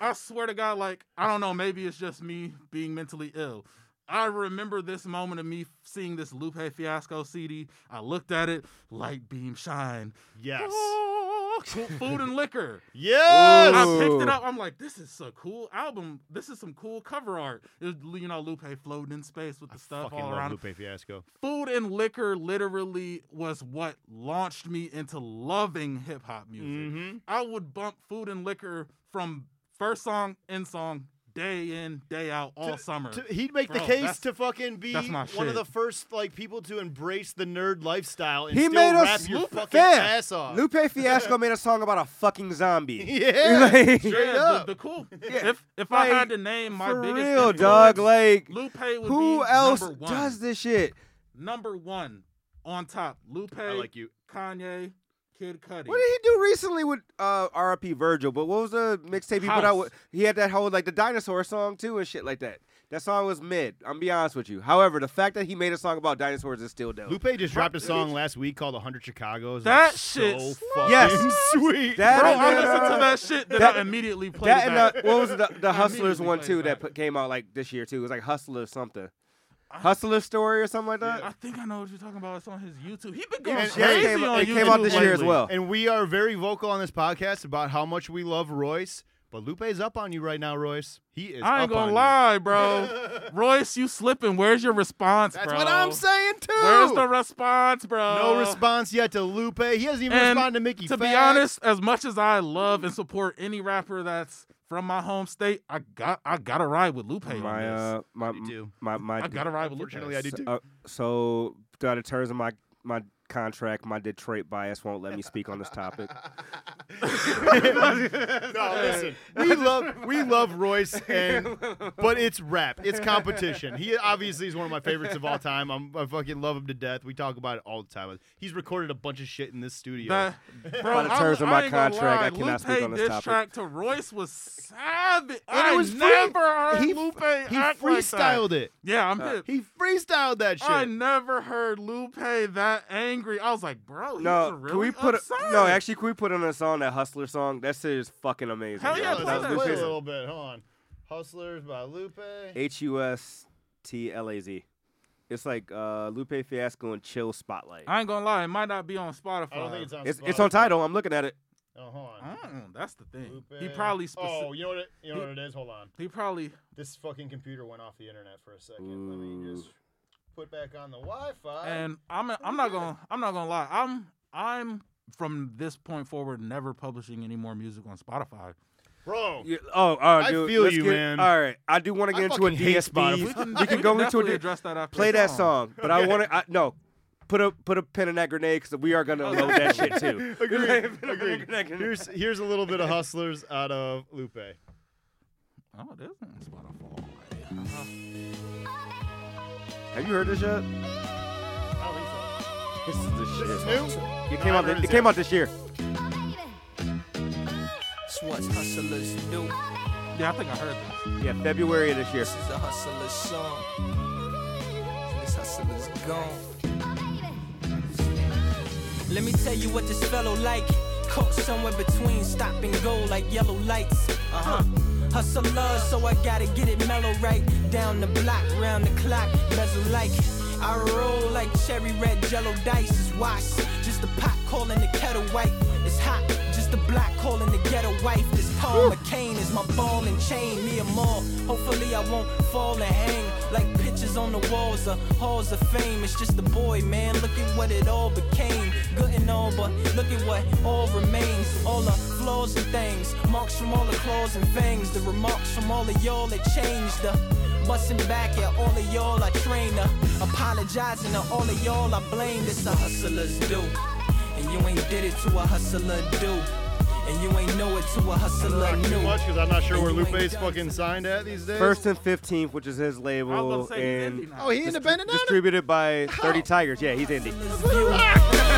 I swear to God, like, I don't know, maybe it's just me being mentally ill. I remember this moment of me seeing this Lupe Fiasco CD. I looked at it, light beam shine. Yes. Oh, *laughs* food and liquor. Yes. I picked it up. I'm like, this is a cool album. This is some cool cover art. It was, you know, Lupe floating in space with the stuff Fucking all love around. Lupe Fiasco. Food and liquor literally was what launched me into loving hip hop music. Mm-hmm. I would bump food and liquor from first song, end song, day in, day out, all summer. To- he'd make the case to fucking be that's my one of the first like people to embrace the nerd lifestyle and He still made us your Lupe- fucking fam, ass off. Lupe Fiasco made a song about a fucking zombie. *laughs* yeah, *laughs* Like, straight yeah, up. the, the cool. *laughs* Yeah. If if I had to name my For biggest real, influence, dog. Like, Lupe would who be else number one. does this shit? Number one on top. Lupe, I like you. Kanye, Kid Cudi. What did he do recently with uh, R.I.P. Virgil? But what was the mixtape he put out? With, he had that whole like the dinosaur song too and shit like that. That song was mid. I'm be honest with you. However, the fact that he made a song about dinosaurs is still dope. Lupe just dropped a song last week called "100 Chicago's." That That's shit's so fucking Yes. sweet. *laughs* That Bro, and I then, listened uh, to that shit, then that- I immediately played That it and back. the, what was the, the Hustlers one too that put, came out like this year too. It was like Hustler something. Hustler story or something like that. I think I know what you're talking about. It's on his YouTube. He been going And- Yeah, it crazy came- on it YouTube came out this year as lately. well. And we are very vocal on this podcast about how much we love Royce. But Lupe's up on you right now, Royce. He is. I up ain't gonna on you. lie, bro. *laughs* Royce, you slipping. Where's your response, That's bro? what I'm saying too. Where's the response, bro? no response yet to Lupe. He hasn't even And responded to Mickey. To be Facts. honest, as much as I love and support any rapper that's from my home state, I got I gotta ride with Lupe My on this. uh, my Me too. my my. I gotta ride with Lupe. Unfortunately, I do so, too. uh, so, by the terms of my my contract, my Detroit bias won't let me speak on this topic. *laughs* no, listen. We love we love Royce, and but it's rap. It's competition. He obviously is one of my favorites of all time. I'm, I fucking love him to death. We talk about it all the time. He's recorded a bunch of shit in this studio. That, bro, By the I- terms of my ain't gonna contract, I lie, cannot speak on this diss topic. track to Royce was savage. And I it was free. never heard he Lupe he act like freestyled that. it. Yeah, I'm Uh, hip. He freestyled that shit. I never heard Lupe that angry. I was like, bro, he's No, really can we put upset. a, no? Actually, can we put on a song that Hustler song? That shit is fucking amazing. Hell yeah, Let's play that that play a little bit. Hold on. Hustlers by Lupe. H U S T L A Z. It's like uh, Lupe Fiasco and Chill Spotlight. I ain't gonna lie, it might not be on Spotify. I don't think it's on. It's it's on Tidal. I'm looking at it. Oh, hold on. Mm, that's the thing. Lupe. He probably speci- Oh, you know what? It, you know what it is. Hold on. he probably This fucking computer went off the internet for a second. Let me just put back on the Wi-Fi. and I'm I'm not gonna I'm not gonna lie. I'm I'm from this point forward never publishing any more music on Spotify. bro, Yeah, oh, uh, I dude, feel you, get- man. All right, I do want to I get into a fucking hate DSP. We can, We can go into a address that after play that song, but I want to. No, put a put a pin in that grenade because we are gonna load that shit too. *laughs* Agreed. *laughs* Put a pin in that grenade. here's here's a little bit of hustlers out of Lupe. Oh, it is on Spotify. Have you heard this yet? I don't think so. This is the shit. This is new. It No, came I out. heard It it came yet. out this year. It's what hustlers do. Yeah, I think I heard this. Yeah, February of this year. This is a hustler's song. This hustler's gone. Let me tell you what this fellow like. Caught somewhere between stop and go like yellow lights. Uh huh. Hustler, so I gotta get it mellow right. Down the block, round the clock, bezel like. I roll like cherry red jello dice. It's a pot calling the kettle white. It's hot. Just a block calling the ghetto wife. This Paul McCain is my ball and chain. Me and more. Hopefully I won't fall and hang like pictures on the walls of halls of fame. It's just a boy, man. Look at what it all became. Good and all, but look at what all remains. All the flaws and things. Marks from all the claws and fangs. The remarks from all of y'all that changed. The busting back at all of y'all I trained. The apologizing to all of y'all I blame. This a hustler's do. And you ain't did it to a hustler do. And you ain't know it to a hustler Not too much because I'm not sure And where Lupe's fucking signed at these days. First and fifteenth, which is his label, about to say he's and oh, he independent now. distributed by Thirty Tigers. Yeah, he's indie. *laughs*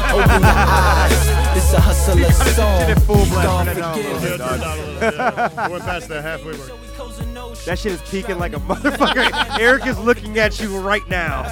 Open your eyes. This a hustler's song. Did it full blast. God Turn it down a little forgive. bit, Yeah, turn dog. it down a little bit. Yeah. Went past the halfway mark. That shit is peaking like a motherfucker. *laughs* Eric is looking at you right now.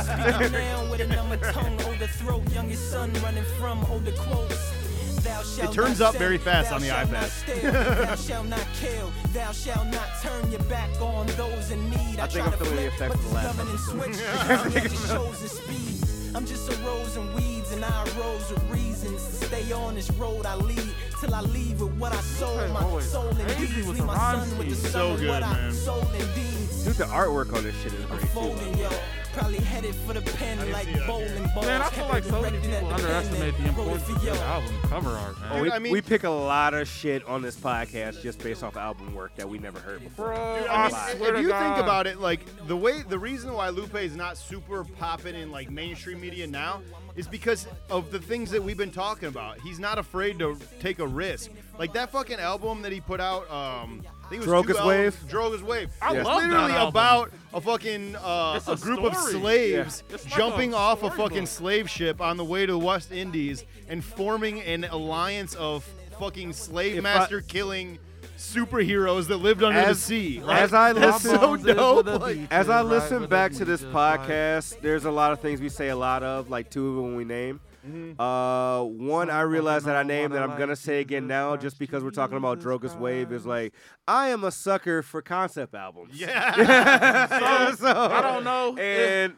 It turns up very fast on the iPad. thou shalt not kill. Thou shalt not turn your back on those in need. I think I'm feeling the effects of the last episode. *laughs* *laughs* I'm just chosen speed. I'm just a rose and weeds, and I arose with reasons to stay on this road I lead till I leave with what I sold. Okay, My always soul and crazy deeds. with Leave the my rhyme son with the scheme. sun So good, what man. I sold and deeds. Dude, the artwork on this shit is great too. Yo. Probably headed for the pen like bowling balls. Man, I feel like so many people underestimate the and wrote it importance of the album cover art, man. Oh, we, I mean- we pick a lot of shit on this podcast just based off album work that we never heard before. Bro, Dude, I, I mean, swear if you God. think about it, like the way the reason why Lupe is not super popping in like mainstream media now is because of the things that we've been talking about. He's not afraid to take a risk. Like that fucking album that he put out, um, I think it was two Drogas albums- Wave? Drogas Wave. I it's love that literally album. about a fucking uh, It's a, a group of story. slaves Yeah. It's like jumping a off a storybook. fucking slave ship on the way to the West Indies and forming an alliance of fucking slave If I- master killing superheroes that lived under the As- sea. as I listen- so dope. like- beach. As I listen with back to this beach, right. podcast, there's a lot of things we say a lot of, like two of them we name. Mm-hmm. Uh, one I Some realized that I fucking named that I'm what gonna say again Jesus now, Christ, just because we're talking about Jesus Drogas Wave, is like I am a sucker for concept albums. Yeah. *laughs* *laughs* so, I don't know if- And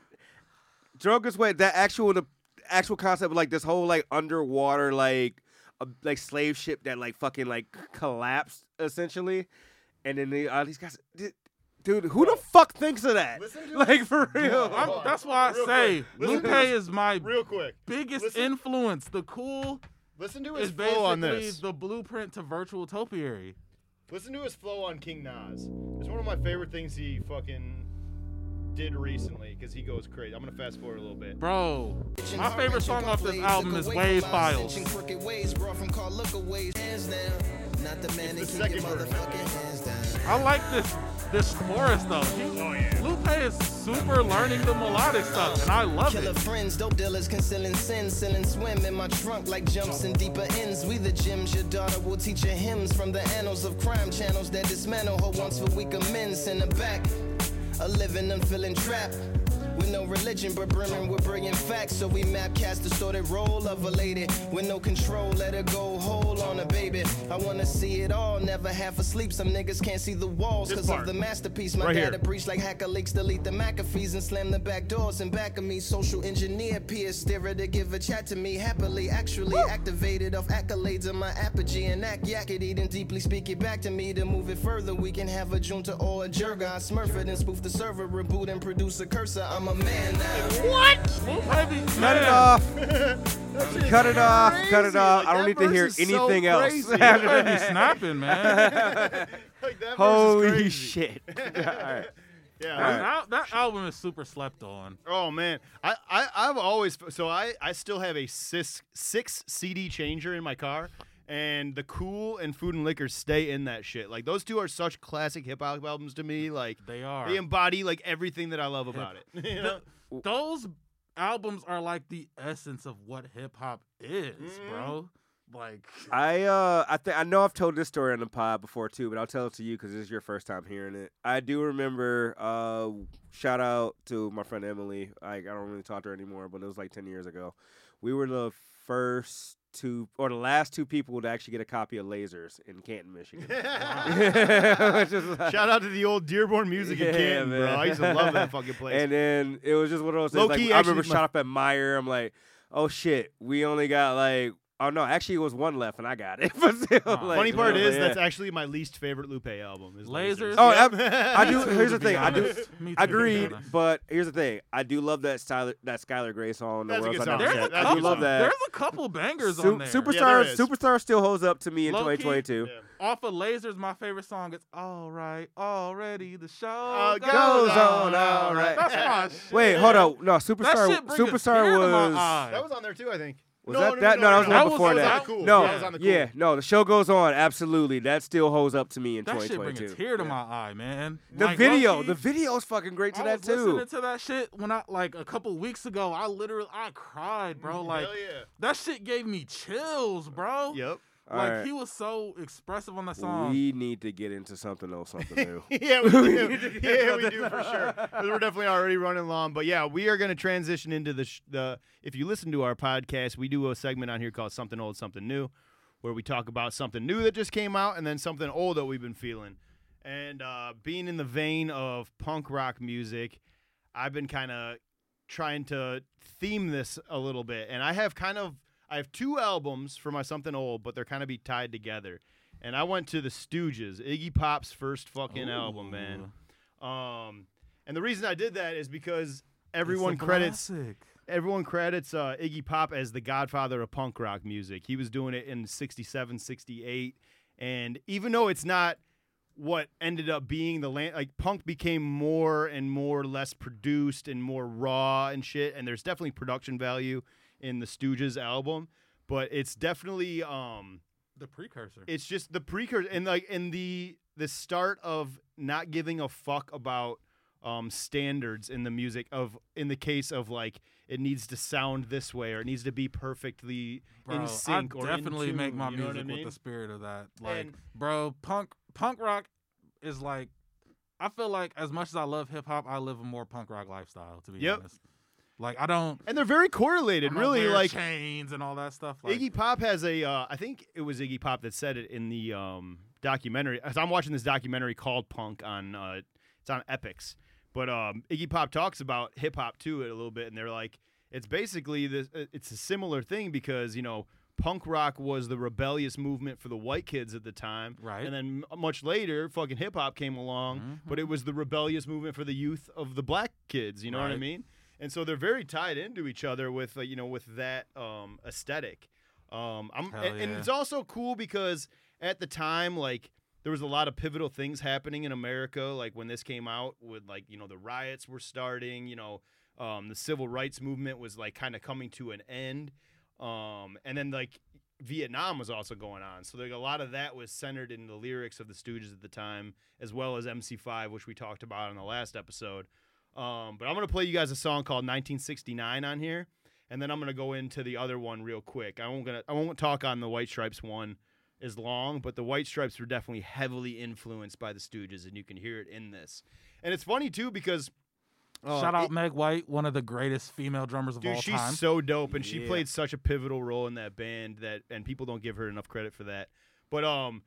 Drogas Wave, that actual the actual concept, like this whole like underwater like uh, like slave ship that like fucking like collapsed essentially, and then they, uh, these guys. Dude, Dude, who the fuck thinks of that? Listen to *laughs* Like for real. I'm, that's why I Real say Lupe is my Real quick. biggest listen- influence. The cool Listen to his flow on this. the blueprint to virtual topiary. Listen to his flow on King Nas. It's one of my favorite things he fucking did recently because he goes crazy. I'm gonna fast forward a little bit. Bro, my favorite song off this album is WAV Files. Not the man the that keep second verse. motherfucking hands down. I like this this chorus though. He, Oh, yeah. Lupe is super learning the melodic stuff, and I love Killer it. friends, dope dealers, concealing sin, selling swim in my trunk like jumps in deeper ends. We the gyms, your daughter will teach her hymns from the annals of crime channels that dismantle her once for weaker men. Send her back, a living and feeling trapped. With no religion but brimming with brilliant facts. So we map cast distorted role of a lady with no control. Let her go whole on a baby. I wanna see it all, never half asleep. Some niggas can't see the walls because of the masterpiece. My Right dad a like hacker leaks, delete the McAfees and slam the back doors in back of me. Social engineer, peer steerer to give a chat to me happily. Actually activated off accolades of my apogee and act yakety. Then deeply speak it back to me to move it further. We can have a junta or a Jurgon. Smurf it and spoof the server, reboot and produce a cursor. I'm a man now. Lupe be Cut it *laughs* off. Cut it off. Cut it off. Like, I don't need to hear verse so anything else. crazy. *laughs* Lupe be *laughs* snapping, man. Like, that Holy shit. All right. Yeah. That, that album is super slept on. Oh man, I, I I've always so I I still have a six six CD changer in my car, and the Cool and Food and Liquor stay in that shit. Like those two are such classic hip hop albums to me. Like They are. they embody like everything that I love about it. *laughs* You know? Those albums are like the essence of what hip hop is, Mhm. bro. Like, *laughs* I uh I think I know I've told this story on the pod before too, but I'll tell it to you because this is your first time hearing it. I do remember. Uh, shout out to my friend Emily. I I don't really talk to her anymore, but it was like ten years ago. We were the first two or the last two people to actually get a copy of Lasers in Canton, Michigan. *laughs* *laughs* Like- Shout out to the old Dearborn Music in Yeah, Canton, bro. I used to love that *laughs* fucking place. And then it was just one of those things. Like, I remember my- shot up at Meijer. I'm like, oh shit, we only got like, oh no, actually it was one left and I got it. but still, Huh. like, Funny part yeah, is yeah. that's actually my least favorite Lupe album. Is Lasers? Oh, Yep. I- I do- *laughs* here's the to be thing, I do- honest. *laughs* Me too, Agreed, but here's the thing. I do love that Skylar, that Skylar Grey song. The That's a good Not song. Dead. There's a That's a I good do love that. There's a couple bangers Su- on there. Superstar, Yeah, there is. Superstar still holds up to me in Low-key, 2022. Yeah. Off of Lasers, my favorite song is All Right, Already. The show Uh, goes, goes on. on, all right. That's my *laughs* shit. Wait, hold on. No, That Superstar. shit bring a tear Superstar to my was. That was on there too, I think. Was no, that no, that? No, that was the one before that was that. Cool. No, Yeah, that was on the Cool. yeah, no. The show goes on. Absolutely, that still holds up to me in That shit bring a tear to my eye, man. The Like, video, low-key, the video's fucking great to I that was too. listening to that shit when I like a couple weeks ago. I literally I cried, bro. Mm-hmm. Like Hell yeah. that shit gave me chills, bro. Yep. All Like right. he was so expressive on the song. We need to get into something else, something *laughs* new. yeah, we *laughs* do. yeah, we do for sure. We're definitely already running long, but yeah, we are going to transition into the sh- the. If you listen to our podcast, we do a segment on here called "Something Old, Something New," where we talk about something new that just came out and then something old that we've been feeling. And uh, being in the vein of punk rock music, I've been kind of trying to theme this a little bit, and I have kind of I have two albums for my something old, but they're kind of be tied together. And I went to the Stooges, Iggy Pop's first fucking album, man. Um, and the reason I did that is because everyone credits classic. everyone credits uh, Iggy Pop as the godfather of punk rock music. He was doing it in 67, 68. And even though it's not what ended up being the land, like punk became more and more less produced and more raw and shit. And there's definitely production value in the Stooges album, but it's definitely um, The precursor. it's just the precursor and like in the the start of not giving a fuck about um standards in the music of in the case of like it needs to sound this way or it needs to be perfectly Bro, in sync I or in definitely make my you know music I mean? with the spirit of that. Like, And- bro, punk punk rock is like I feel like as much as I love hip hop, I live a more punk rock lifestyle, to be Yep. honest. Like I don't and they're very correlated really like chains and all that stuff. Like, Iggy Pop has a uh, I think it was Iggy Pop that said it in the um documentary. As I'm watching this documentary called Punk on uh it's on Epix but um Iggy Pop talks about hip hop too a little bit and they're like it's basically this uh, it's a similar thing because you know punk rock was the rebellious movement for the white kids at the time. Right. and then much later fucking hip hop came along but it was the rebellious movement for the youth of the black kids you know what I mean and so they're very tied into each other with uh, you know with that um aesthetic. Um I'm and, and it's also cool because at the time like there was a lot of pivotal things happening in America like when this came out with like you know the riots were starting you know um the civil rights movement was like kind of coming to an end. Um and then like Vietnam was also going on. So like a lot of that was centered in the lyrics of the Stooges at the time as well as MC5 which we talked about in the last episode um but I'm going to play you guys a song called 1969 on here and then I'm gonna go into the other one real quick. I won't gonna I won't talk on the White Stripes one as long, but the White Stripes were definitely heavily influenced by the Stooges, and you can hear it in this. And it's funny too because uh, Shout out it- Meg White, one of the greatest female drummers of dude, all she's time. She's so dope, and she played such a pivotal role in that band that, and people don't give her enough credit for that. But um,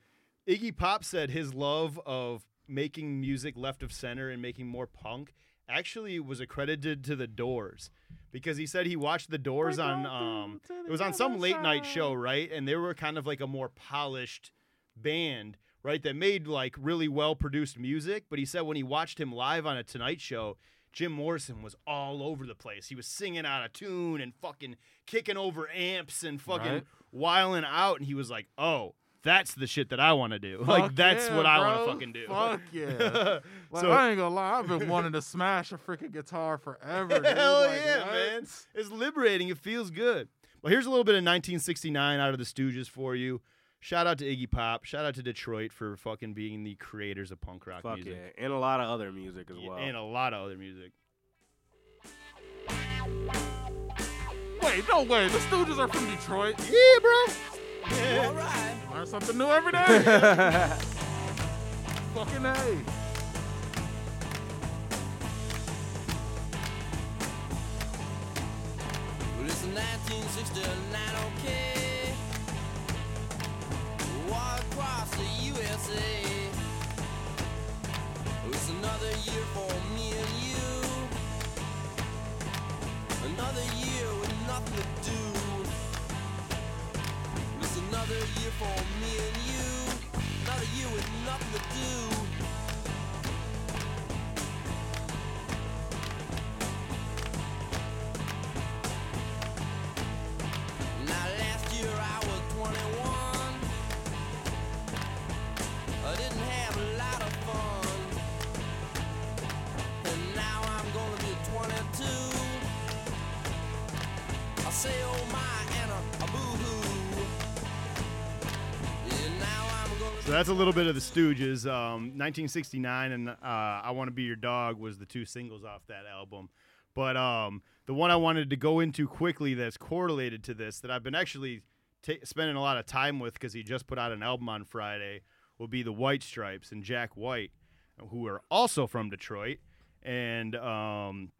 Iggy Pop said his love of making music left of center and making more punk actually was accredited to the Doors because he said he watched the Doors on um it was on some late night show, right? And they were kind of like a more polished band, right? That made like really well produced music. But he said when he watched him live on a Tonight Show, Jim Morrison was all over the place. He was singing out of tune and fucking kicking over amps and fucking Right. wiling out. And he was like, oh, that's the shit that I want to do. *laughs* like, that's yeah, what I want to fucking do. Fuck *laughs* yeah. *laughs* Like, so, I ain't gonna lie, I've been wanting to smash a freaking guitar forever. Dude. Hell Like, yeah, what? man. It's liberating. It feels good. Well, here's a little bit of 1969 out of the Stooges for you. Shout out to Iggy Pop. Shout out to Detroit for fucking being the creators of punk rock Fuck music. yeah, and a lot of other music as Yeah, well. And a lot of other music. Wait, no way. The Stooges are from Detroit. Yeah, bro. All right. Learn something new every day. *laughs* Fucking A. Well, it's 1969, okay. War across the USA. It's another year for me and you. Another year with nothing to do. Another year for me and you. Another year with nothing to do. So that's a little bit of the Stooges. Um, 1969 and uh, I Want to Be Your Dog was the two singles off that album. But um, the one I wanted to go into quickly that's correlated to this that I've been actually ta spending a lot of time with because he just put out an album on Friday will be the White Stripes and Jack White, who are also from Detroit. And um,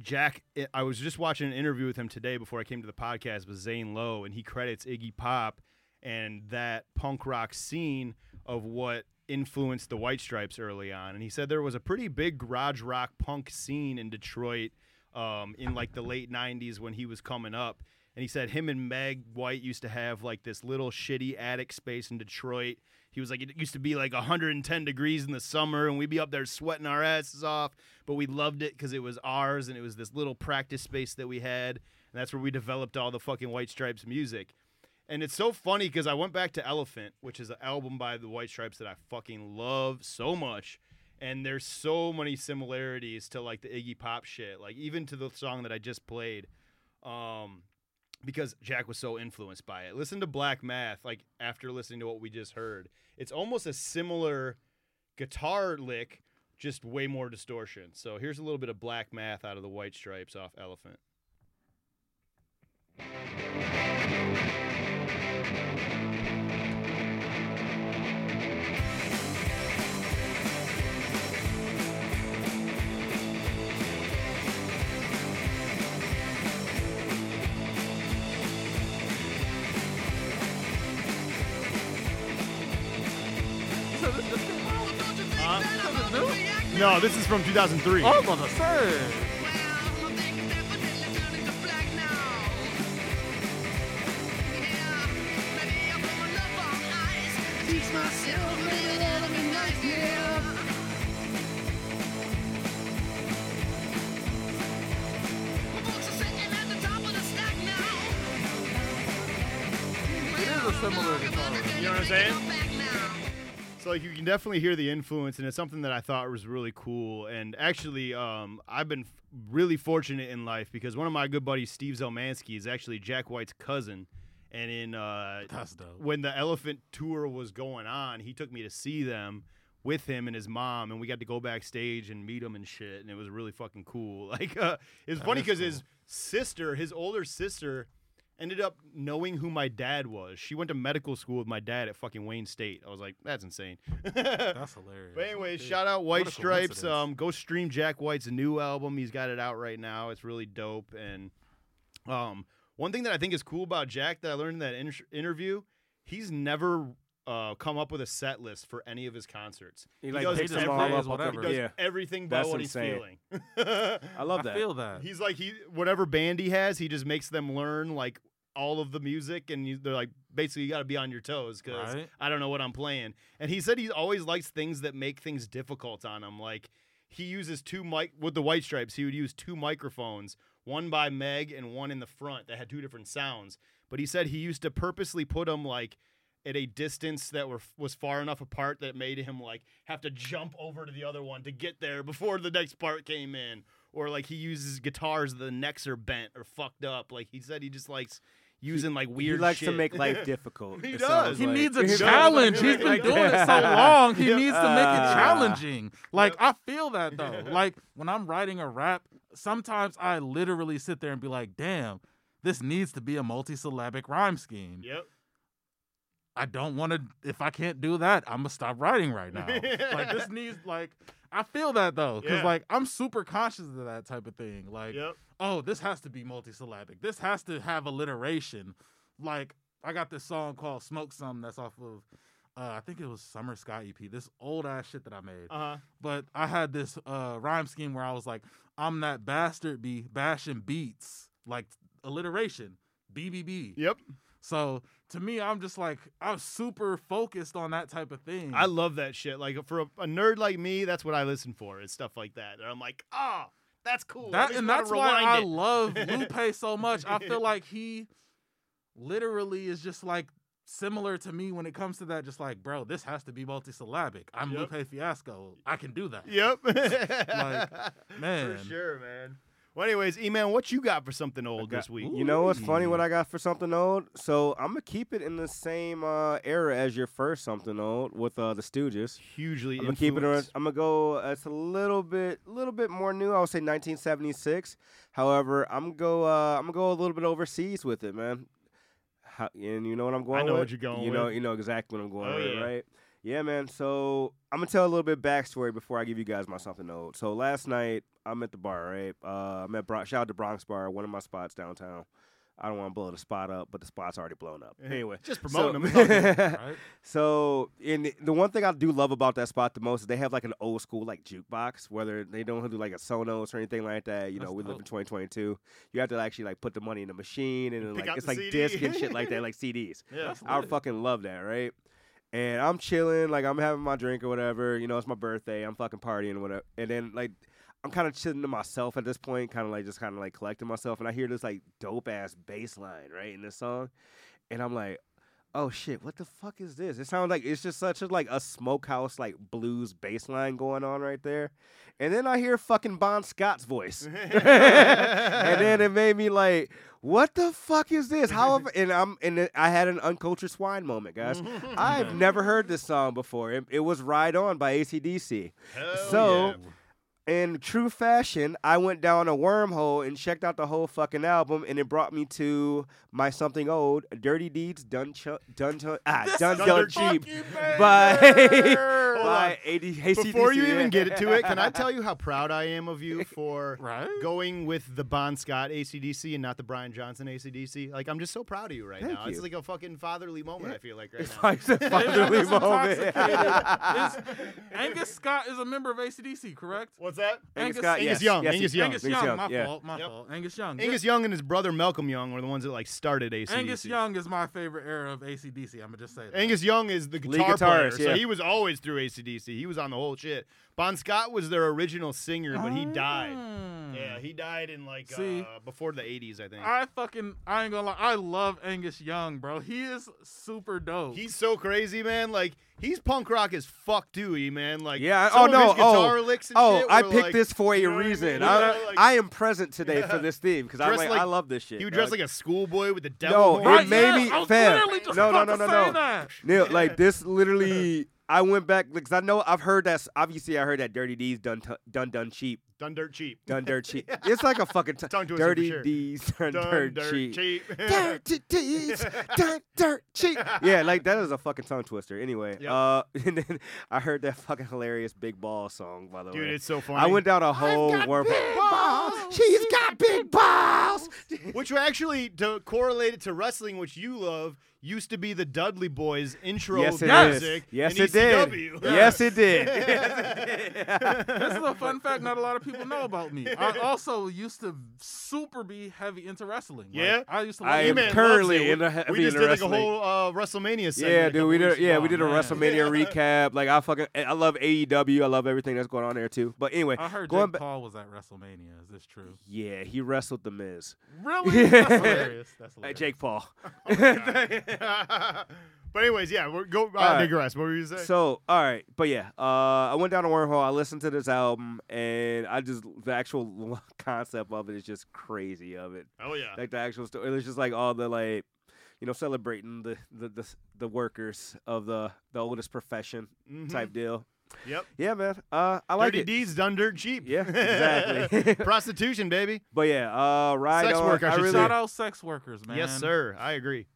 Jack, I- I was just watching an interview with him today before I came to the podcast with Zane Lowe, and he credits Iggy Pop and that punk rock scene of what influenced the White Stripes early on. And he said there was a pretty big garage rock punk scene in Detroit um, in like the late 90s when he was coming up. And he said him and Meg White used to have like this little shitty attic space in Detroit. He was like, it used to be like 110 degrees in the summer, and we'd be up there sweating our asses off, but we loved it because it was ours, and it was this little practice space that we had, and that's where we developed all the fucking White Stripes music. And it's so funny because I went back to Elephant, which is an album by the White Stripes that I fucking love so much. And there's so many similarities to like the Iggy Pop shit, like even to the song that I just played. Um, because Jack was so influenced by it. Listen to Black Math, like after listening to what we just heard. It's almost a similar guitar lick, just way more distortion. So here's a little bit of Black Math out of the White Stripes off Elephant. No, this is from 2003. Oh, I was about to say. It is a similar guitar. You know what I'm saying? So like you can definitely hear the influence, and it's something that I thought was really cool. And actually, um, I've been f- really fortunate in life because one of my good buddies, Steve Zelmansky, is actually Jack White's cousin. And in uh, That's dope. when the Elephant tour was going on, he took me to see them with him and his mom, and we got to go backstage and meet him and shit, and it was really fucking cool. *laughs* Like, uh, it was That funny because his sister, his older sister, ended up knowing who my dad was. She went to medical school with my dad at fucking Wayne State. I was like, that's insane. *laughs* That's hilarious. But anyways, shout out White Stripes. Um, go stream Jack White's new album. He's got it out right now. It's really dope. And um, one thing that I think is cool about Jack that I learned in that inter- interview, he's never uh, come up with a set list for any of his concerts. He, like, does picks every- all up he whatever. does Yeah. everything by That's what insane. he's feeling. *laughs* I love that. I that. feel that. He's like he whatever band he has, he just makes them learn like all of the music, and you, they're like basically you got to be on your toes because Right. I don't know what I'm playing. And he said he always likes things that make things difficult on him. Like he uses two mic with the White Stripes. He would use two microphones, one by Meg and one in the front that had two different sounds. But he said he used to purposely put them like at a distance that were was far enough apart that made him like have to jump over to the other one to get there before the next part came in or like he uses guitars the necks are bent or fucked up like he said he just likes using like He weird likes to make life *laughs* difficult. He it does. He like. needs a *laughs* He does. challenge. He's been doing it so long. He *laughs* Yeah. needs to make it challenging. Like I feel that though. Like when I'm writing a rap, sometimes I literally sit there and be like, "Damn, this needs to be a multisyllabic rhyme scheme." yep I don't want to. If I can't do that, I'm gonna stop writing right now. like this needs like. I feel that though, because Yeah. like I'm super conscious of that type of thing. Like, yep oh, this has to be multisyllabic. This has to have alliteration. Like I got this song called "Smoke Some" that's off of, uh, I think it was Summer Sky EP. This old ass shit that I made. uh-huh But I had this uh, rhyme scheme where I was like, "I'm that bastard be bashing beats like alliteration, BBB." yep So to me, I'm just like I'm super focused on that type of thing. i love that shit like for a, a nerd like me that's what i listen for is stuff like that and i'm like ah that's cool that and that's why I it. love *laughs* Lupe so much. I feel *laughs* like he literally is just like similar to me when it comes to that. Just like, bro, this has to be multisyllabic. I'm Yep. Lupe Fiasco. I can do that. yep *laughs* man. for sure man well anyways e-man what you got for something old got- this week You know what's funny? What I got for something old? So I'm gonna keep it in the same uh, era as your first something old with uh, the Stooges. hugely I'm gonna keep it. Around. I'm gonna go. Uh, it's a little bit, little bit more new. I would say 1976. However, I'm gonna go. Uh, I'm gonna go a little bit overseas with it, man. How, and you know what I'm going. I know with? what you're going You know, with. you know exactly what I'm going Oh, with, yeah. right? Yeah, man. So I'm gonna tell a little bit backstory before I give you guys my something old. So last night I'm at the bar, right? Uh, I'm at Bron- shout out to Bronx Bar, one of my spots downtown. I don't want to blow the spot up, but the spot's already blown up. Anyway, Just so- promoting them. It's. *laughs* Right? So, in the- the one thing I do love about that spot the most is they have like an old school like jukebox, whether they don't do like a Sonos or anything like that. You know, That's we live in 2022. You have to actually like put the money in the machine and like it's like CD. disc and shit like that, *laughs* like CDs. yeah. I fucking love that, right? And I'm chilling, like I'm having my drink or whatever. You know, it's my birthday. I'm fucking partying whatever. And then like I'm kind of chilling to myself at this point, kind of like just kind of like collecting myself. And I hear this like dope ass bass line right in this song, and I'm like, oh shit, what the fuck is this? It sounds like it's just such a like a smokehouse like blues bass line going on right there. And then I hear fucking Bon Scott's voice. *laughs* and then it made me like, what the fuck is this? How and I'm and I had an uncultured swine moment, guys. *laughs* I've never heard this song before. It, it was Ride On by ACDC. Hell So- yeah. In true fashion, I went down a wormhole and checked out the whole fucking album, and it brought me to my something old, "Dirty Deeds Done Ch- Done Ch- ah, *laughs* Done Done Done Cheap" Fucking by *laughs* by. AD, ACDC. Before you even yeah. get to it, can I *laughs* tell you how proud I am of you for Right? going with the Bon Scott ACDC and not the Brian Johnson ACDC? Like, I'm just so proud of you right Thank now. It's like a fucking fatherly moment, I feel like, right It's now. like a fatherly Angus moment. Angus Scott is a member of ACDC, correct? What's that? Angus Angus- Scott, Angus yes, Young, yes, Angus Young. Angus Angus Young, Young, my yeah. fault, my Yep. fault. Angus Young. Angus Young and his brother Malcolm Young were the ones that like started ACDC. Angus Young is my favorite era of ACDC. I'm gonna just say that. Angus Young is the Lead guitar player, guitarist, so he was always through ACDC. He was on the whole shit. Bon Scott was their original singer, but he died. Mm. Yeah, he died in like See? uh, before the 80s, I think. I fucking I ain't gonna lie. I love Angus Young, bro. He is super dope. He's so crazy, man. Like he's punk rock as fuck, Dewey, man. Like Yeah. Some Oh of no. his guitar Oh. licks and Oh, shit I picked like- this for a you know what I reason. *laughs* mean? I, like- I am present today for this theme because I'm like, like- I love this shit. He would dress dog. like a schoolboy with the devil. No, horns. it Right, made yeah, me I fam. No, no, no, no, no. that. Neil, *laughs* like this literally. I went back because I know I've heard that. Obviously, I heard that "Dirty D's done t- done done cheap, done dirt cheap. done dirt cheap." *laughs* It's like a fucking t- Tongue twister for "Dirty sure. D's *laughs* done, Done dirt, dirt cheap." cheap. Dirty *laughs* D's done dirt cheap. Yeah, like that is a fucking tongue twister. Anyway, Yep. uh, and then I heard that fucking hilarious "Big Ball" song. By the Dude, way, Dude, it's so funny. I went down a whole wormhole. balls. She's got big balls. Which were actually, to correlate it to wrestling, which you love, used to be the Dudley Boyz intro Yes, it music. is. Yes, in it did. ECW. Yes, it did. This is a fun fact not a lot of people know about me. *laughs* I also used to super be heavy into wrestling. Like, Yeah? I used to. I love am Man currently in a We- heavy We just into did like a whole uh, WrestleMania segment. Yeah, dude, we did. Yeah, ago. we did a man. WrestleMania recap. Like I fucking, I love AEW. I love everything that's going on there too. But anyway, I heard going Jake back. Paul was at WrestleMania. Is this true? Yeah, he wrestled the Miz. Really? *laughs* That's hilarious. That's Hey. Jake Paul. *laughs* but anyways, yeah, we're, go uh, All right. digress. What were you saying? So, all right, but yeah, uh, I went down a wormhole. I listened to this album, and I just the actual *laughs* concept of it is just crazy. Of it, oh yeah. like the actual story. It's just like all the like, you know, celebrating the the the, the workers of the the oldest profession Mhm. type deal. Yep. Yeah, man. Uh, I like Dirty it. D's done dirt cheap. Yeah, exactly. *laughs* *laughs* Prostitution, baby. But yeah, uh, ride Sex on. work, I I should really. Shout out sex workers, man. Yes, sir. I agree.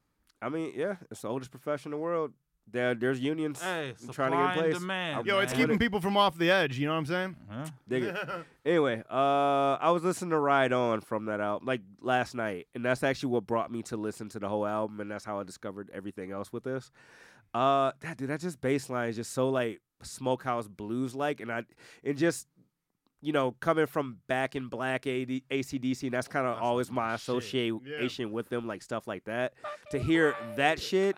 I mean, yeah, it's the oldest profession in the world. There, there's unions. Hey, I'm supply trying to get in and place. demand. Yo, it's man. keeping people from off the edge. You know what I'm saying? Huh? Dig it. *laughs* Anyway, uh, I was listening to Ride On from that album, like last night, and that's actually what brought me to listen to the whole album, and that's how I discovered everything else with this. Uh, that dude, that just bass line is just so like smokehouse blues like, and I, it just, you know, coming from back in black AD, ACDC, and that's kind of always my association with them, like stuff like that. To hear that shit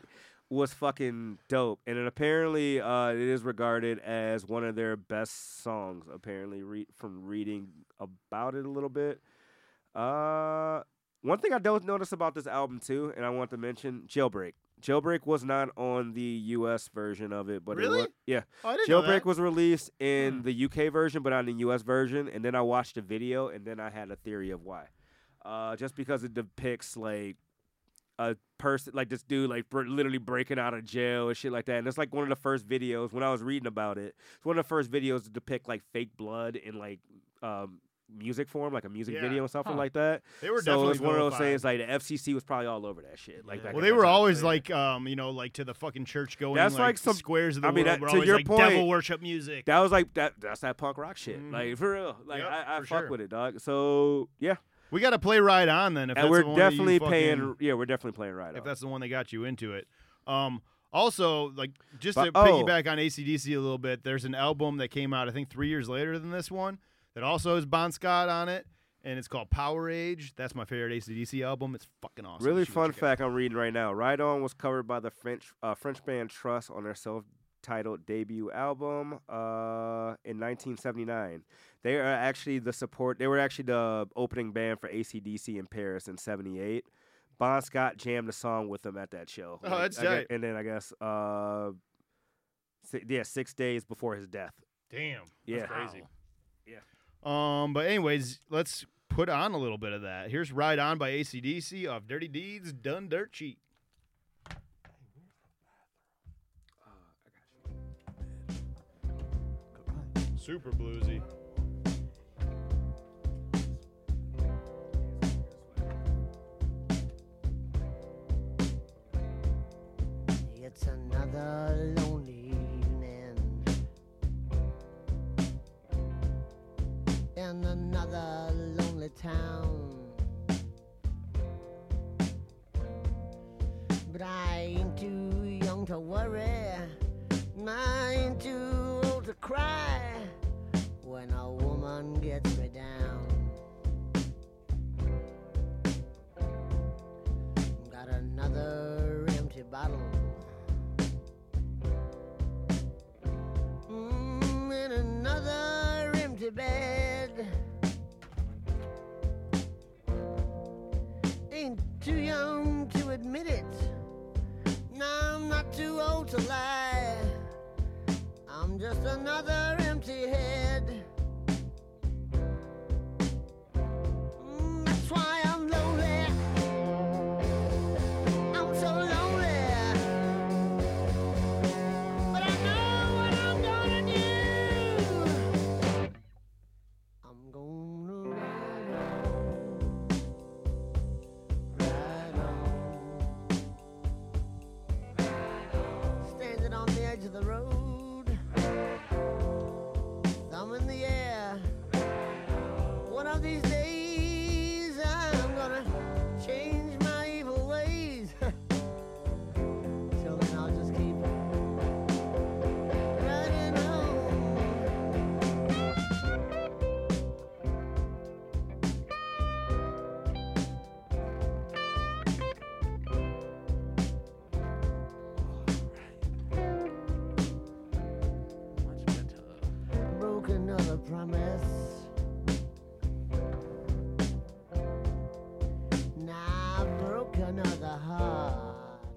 was fucking dope, and it apparently uh, it is regarded as one of their best songs. Apparently, re- from reading about it a little bit. Uh, one thing I don't notice about this album too, and I want to mention Jailbreak. Jailbreak was not on the U.S. version of it, but Really? it was, yeah. Oh, I didn't know Jailbreak was released in Hmm. the UK version, but not in the US version. And then I watched the video, and then I had a theory of why. Uh, just because it depicts like a person, like this dude, like br- literally breaking out of jail and shit like that. And it's like one of the first videos when I was reading about it. It's one of the first videos to depict like fake blood and like um, music form, like a music Yeah. video and something Huh. like that. They were so definitely it's one of those things like the FCC was probably all over that shit. Like, Yeah. Well, they were always period. like, um, you know, like to the fucking church going. That's like, like some- squares of the I mean, world. that- were to always your like point, devil worship music. That was like that. That's that punk rock shit. Mhm. Like for real. Like Yep, I, I fuck sure. with it, dog. So yeah, We got to play right on then. If and that's we're the one that you definitely fucking- paying. Yeah, we're definitely playing right. If On. that's the one that got you into it. Um, also, like just But- to oh. piggyback on ACDC a little bit, there's an album that came out I think three years later than this one that also has Bon Scott on it, and it's called Powerage. That's my favorite ACDC album. It's fucking awesome. Really fun check it out. fact I'm reading right now. Ride On was covered by the French uh, French band Trust on their self-titled debut album uh, in 1979. They are actually the support. They were actually the opening band for ACDC in Paris in '78. Bon Scott jammed the song with them at that show. Oh, that's I gue- tight. And then I guess, uh, si- yeah, six days before his death. Damn. Yeah. crazy. Um, but anyways, let's put on a little bit of that. Here's Ride On by ACDC off Dirty Deeds Done Dirt Cheap. Super bluesy. It's another lonely in another lonely town. But I ain't too young to worry, and I ain't too old to cry when a woman gets me down. Got another empty bottle. Mm, another empty bed. Too young to admit it. No, I'm not too old to lie. I'm just another empty head.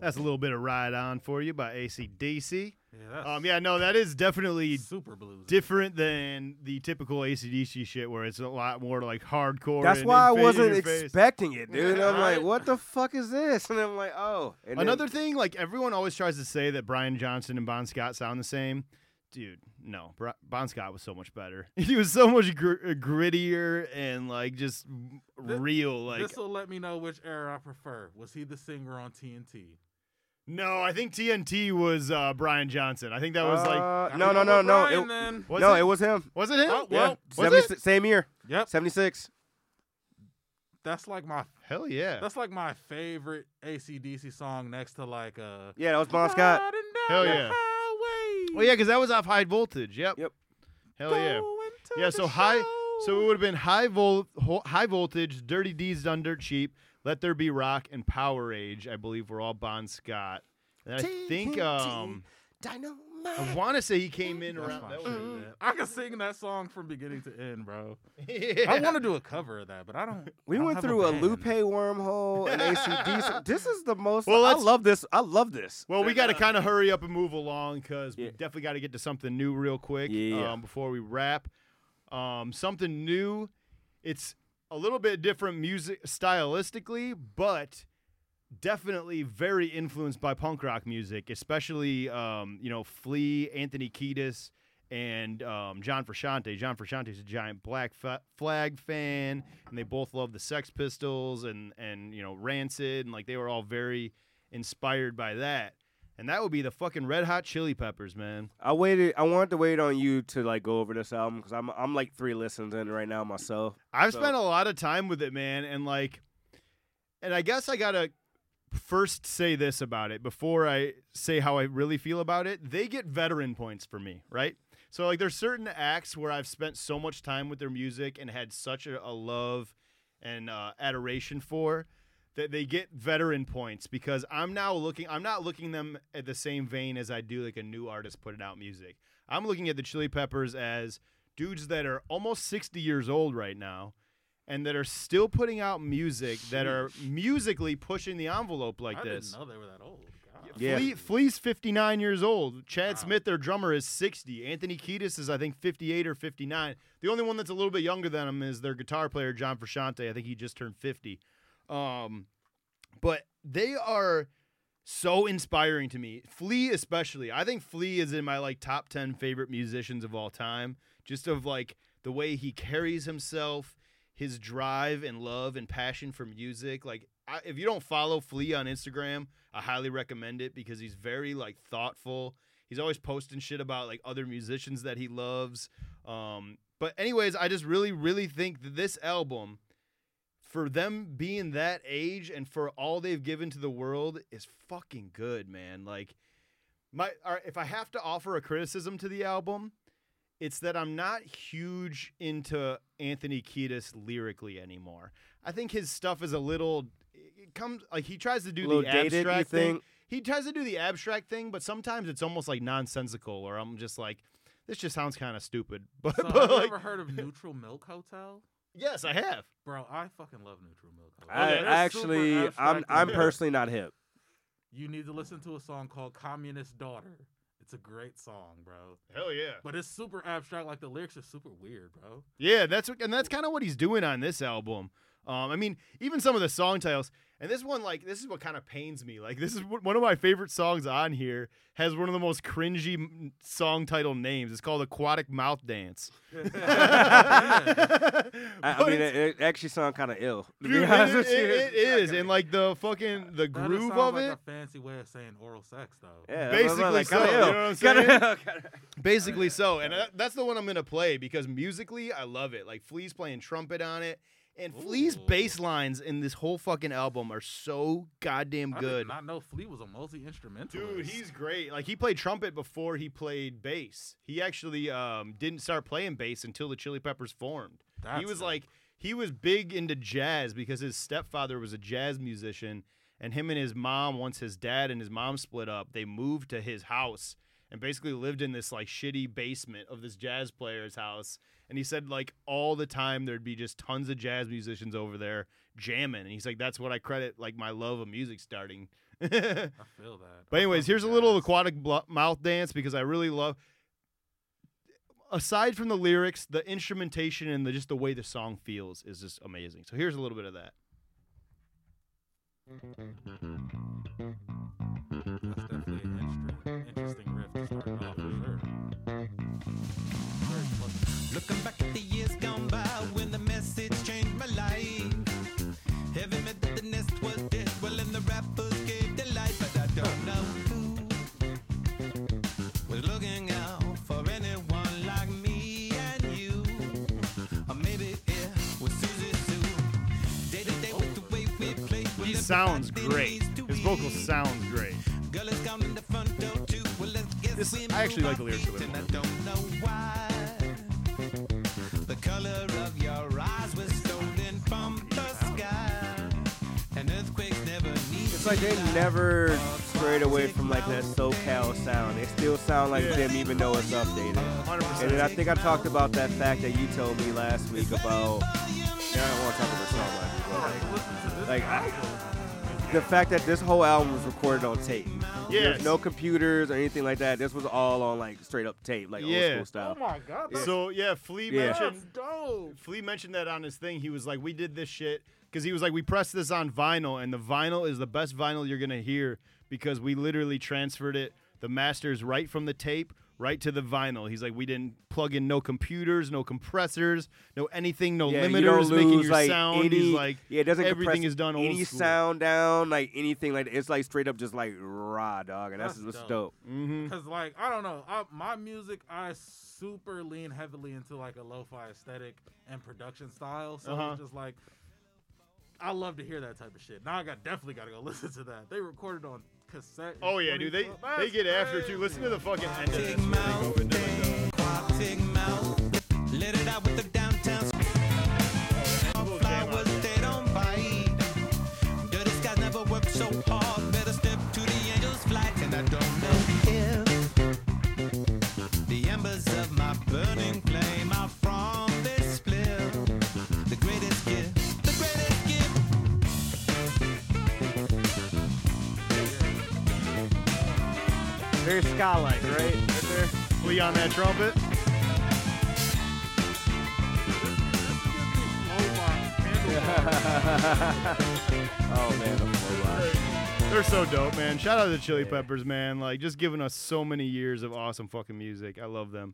That's a little bit of Ride On for you by ACDC. Yeah, Um, yeah, no, that is definitely super blues. different than the typical ACDC shit where it's a lot more like hardcore. That's and why I in fa- in wasn't expecting it, dude. Yeah, I'm like, what the fuck is this? *laughs* And I'm like, oh. And then- Another thing, like everyone always tries to say that Brian Johnson and Bon Scott sound the same. Dude, no. Br- bon Scott was so much better. *laughs* He was so much gr- uh, grittier and like just Thi- real. Like this will let me know which era I prefer. Was he the singer on TNT? No, I think TNT was uh, Brian Johnson. I think that was like Uh, no, no, no, no. Brian It, was no, it? it was him. was it him? Oh, Yeah, was 70 it? same year, Yep. 76. That's like my Hell yeah. that's like my favorite ACDC song next to like uh Yeah, that was Bon Scott. Riding Hell down the yeah. highway, Well, yeah, because that was off high voltage. Yep. Yep. Hell yeah. going to Yeah, the so high- So it would have been high vol, ho- high voltage, dirty D's done dirt cheap, let there be rock, and Powerage. I believe were all Bon Scott. And I think um, I want to say he came in That's around. my That shit, was, man. I can sing that song from beginning to end, bro. *laughs* yeah. I want to do a cover of that, but I don't. We I don't went have through a, band. Lupe wormhole and ACDC. *laughs* this is the most. Well, I let's- love this. I love this. Well, we got to kind of hurry up and move along because we Yeah. definitely got to get to something new real quick Yeah. um, before we wrap. Um, something new. It's a little bit different music stylistically, but definitely very influenced by punk rock music, especially um, you know Flea, Anthony Kiedis, and um, John Frusciante. John Frusciante is a giant Black Fa- Flag fan, and they both love the Sex Pistols and and you know Rancid, and like they were all very inspired by that. And that would be the fucking Red Hot Chili Peppers, man. I waited. I wanted to wait on you to like go over this album because I'm I'm like three listens in right now myself. I've So- spent a lot of time with it, man, and like, and I guess I gotta first say this about it before I say how I really feel about it. They get veteran points for me, right? So like, there's certain acts where I've spent so much time with their music and had such a, a love and uh, adoration for that they get veteran points because I'm now looking. I'm not looking them at the same vein as I do like a new artist putting out music. I'm looking at the Chili Peppers as dudes that are almost 60 years old right now and that are still putting out music that are musically pushing the envelope like I this. I didn't know they were that old. God. Yeah. Flea, Flea's 59 years old. Chad Wow. Smith, their drummer, is 60. Anthony Kiedis is, I think, 58 or 59. The only one that's a little bit younger than him is their guitar player, John Frusciante. I think he just turned 50. Um, but they are so inspiring to me. Flea, especially. I think Flea is in my like top 10 favorite musicians of all time. Just of like the way he carries himself, his drive and love and passion for music. Like, I, if you don't follow Flea on Instagram, I highly recommend it because he's very like thoughtful. He's always posting shit about like other musicians that he loves. Um, but anyways, I just really, really think that this album, for them being that age and for all they've given to the world, is fucking good, man. Like my, all right, if I have to offer a criticism to the album, it's that I'm not huge into Anthony Kiedis lyrically anymore. I think his stuff is a little. It comes like he tries to do A little the dated, abstract thing. think? He tries to do the abstract thing, but sometimes it's almost like nonsensical, or I'm just like, this just sounds kind of stupid. *laughs* But, So but have you like, ever heard of Neutral Milk Hotel? Yes, I have. Bro, I fucking love Neutral Milk Hotel. I, yeah, They're I super actually, I'm I'm and- personally not hip. You need to listen to a song called Communist Daughter. It's a great song, bro. Hell yeah. But it's super abstract. Like the lyrics are super weird, bro. Yeah, that's what, and that's kind of what he's doing on this album. Um, I mean, even some of the song titles, and this one, like, this is what kind of pains me. Like, this is one one of my favorite songs on here. Has one of the most cringy m- song title names. It's called "Aquatic Mouth Dance." *laughs* *laughs* *laughs* I, I mean, it, it actually sounds kind of ill. To be dude, it- honest with it- it is, and like the fucking the That groove of like it. a fancy way of saying oral sex, though. Yeah, Basically like, so, kinda you know what I'm Kinda saying? kinda- Basically so, and uh, that's the one I'm gonna play because musically I love it. Like Flea's playing trumpet on it, and Flea's bass lines in this whole fucking album are so goddamn I good. did not know Flea was a multi instrumentalist. Dude, he's great. Like he played trumpet before he played bass. He actually um, didn't start playing bass until the Chili Peppers formed. That's he was dope. like he was big into jazz because his stepfather was a jazz musician, and him and his mom, once his dad and his mom split up, they moved to his house and basically lived in this like shitty basement of this jazz player's house. And he said like all the time there'd be just tons of jazz musicians over there jamming, and he's like that's what I credit like my love of music starting. *laughs* I feel that. But anyways, here's a little aquatic blo- mouth dance because I really love. Aside from the lyrics, the instrumentation and the, just the way the song feels is just amazing. So here's a little bit of that. Looking back at the years gone by when the message changed my life. Heavy metal the nest was dead, well, and the rappers gave their life, but I don't know who was looking out for anyone like me and you. Or maybe it was Susie Sue. Day to day with the way we play. He sounds great. His vocals eat. sound great. Girl is gone in the front door too. Well, let's guess This- I actually like the lyrics a feet, bit and I don't know why. Color of your eyes was stolen from the sky. And earthquakes never need It's like they never strayed away from like that SoCal sound. They still sound like them even though it's updated. 100%. And then I think I talked about that fact that you told me last week about. Yeah, I don't want to talk about the song like, like, Listen to this like I. the fact that this whole album was recorded on tape. Yes. There's no computers or anything like that. This was all on like straight up tape, like Yeah. old school Oh style. my god, that's, So yeah, Flea Yeah. mentioned dope. Flea mentioned that on his thing. He was like, "We did this shit because he was like, we pressed this on vinyl, and the vinyl is the best vinyl you're gonna hear because we literally transferred it, the masters right from the tape, right to the vinyl. He's like, we didn't plug in no computers, no compressors, no anything, no Yeah, limiters you don't making your like sound. any. He's like, yeah, it doesn't everything compress is done old any school. sound down, like anything like it's like straight up just like raw dog, and that's, That's what's dope. dope. mm-hmm. Cause like I don't know, I, my music I super lean heavily into like a lo-fi aesthetic and production style. So Uh-huh. it's just like I love to hear that type of shit. Now I got definitely got to go *laughs* listen to that. They recorded on cassette. Oh yeah, dude. They 2012. they That's get after too. Listen to the fucking end of this. Take shit. They mouth, go into like, Take mouth, let it out with the downtown. Flowers they don't bite. Dirty skies never work so hard. Very ska-like, right? Right there. Flea on that trumpet. *laughs* Oh man, the flow. They're so dope, man. Shout out to the Chili Peppers, man. Like just giving us so many years of awesome fucking music. I love them.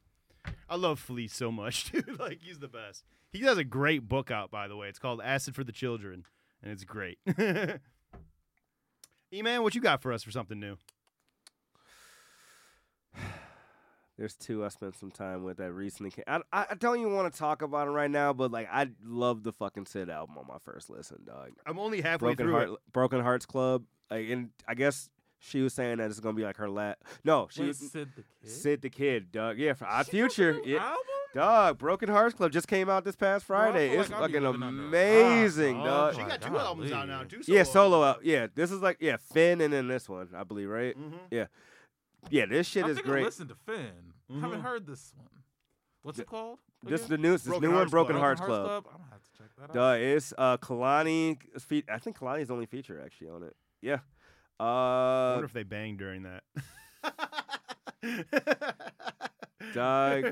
I love Flea so much, *laughs* dude. Like he's the best. He has a great book out, by the way. It's called Acid for the Children, and it's great. *laughs* E man, what you got for us for something new? There's two I spent some time with that recently came. I, I I don't even want to talk about it right now, but like I love the fucking Syd album on my first listen, dog. I'm only halfway Broken through Heart, it. Broken Hearts Club. Like, and I guess she was saying that it's gonna be like her last. No, she Wait, was Syd the Kid. Syd the Kid, dog. Yeah, for Odd She Future. new Yeah, album? dog. Broken Hearts Club just came out this past Friday. feel it's like I'll fucking living under a rock, amazing, dog. dog. She got two God, albums out now. leave. Two Yeah, solo solo out. Yeah, this is like yeah, Fin and then this one, I believe, right? Mhm. Yeah, this shit I is think I great. listened to Fin. Haven't Mhm. heard this one. What's it called? This is the new, this Broken new one, Hearts Broken Club. Hearts Club. I'm gonna have to check that out. Duh, it's uh Kehlani. Fe- I think Kehlani's the only feature actually on it. Yeah. I Uh, wonder if they banged during that. Dog.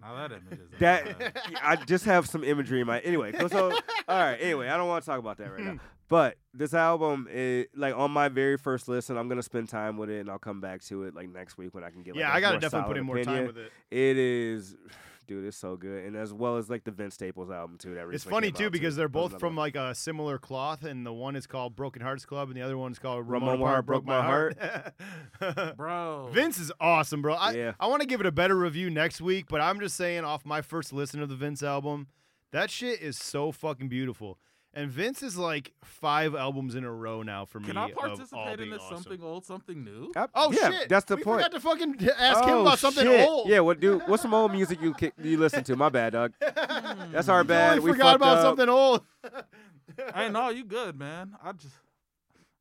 Now that image is that I just have some imagery in my anyway. So, so all right. Anyway, I don't want to talk about that right now. *laughs* But this album is like on my very first listen. I'm gonna spend time with it, and I'll come back to it like next week when I can get. Like, yeah, a I gotta more definitely put solid in more opinion. time with it. It is, *sighs* dude, it's so good, and as well as like the Vince Staples album too. That It's funny too out, because they're both from like a similar cloth, and the one is called Broken Hearts Club, and the other one's called Ramona Ramona Park Broke My Heart. *laughs* bro. Vince is awesome, bro. I, Yeah. I want to give it a better review next week, but I'm just saying, off my first listen of the Vince album, that shit is so fucking beautiful. And Vince is like five albums in a row now for me. Can I of all participate in being this awesome. something old, something new? I- Oh yeah, shit! That's the we point. forgot to fucking ask him Oh, about something shit. old. Yeah, what dude? What's some old music you you listen to? My bad, dog. *laughs* That's our bad. totally we forgot about up. something old. *laughs* hey, no, you good, man. I just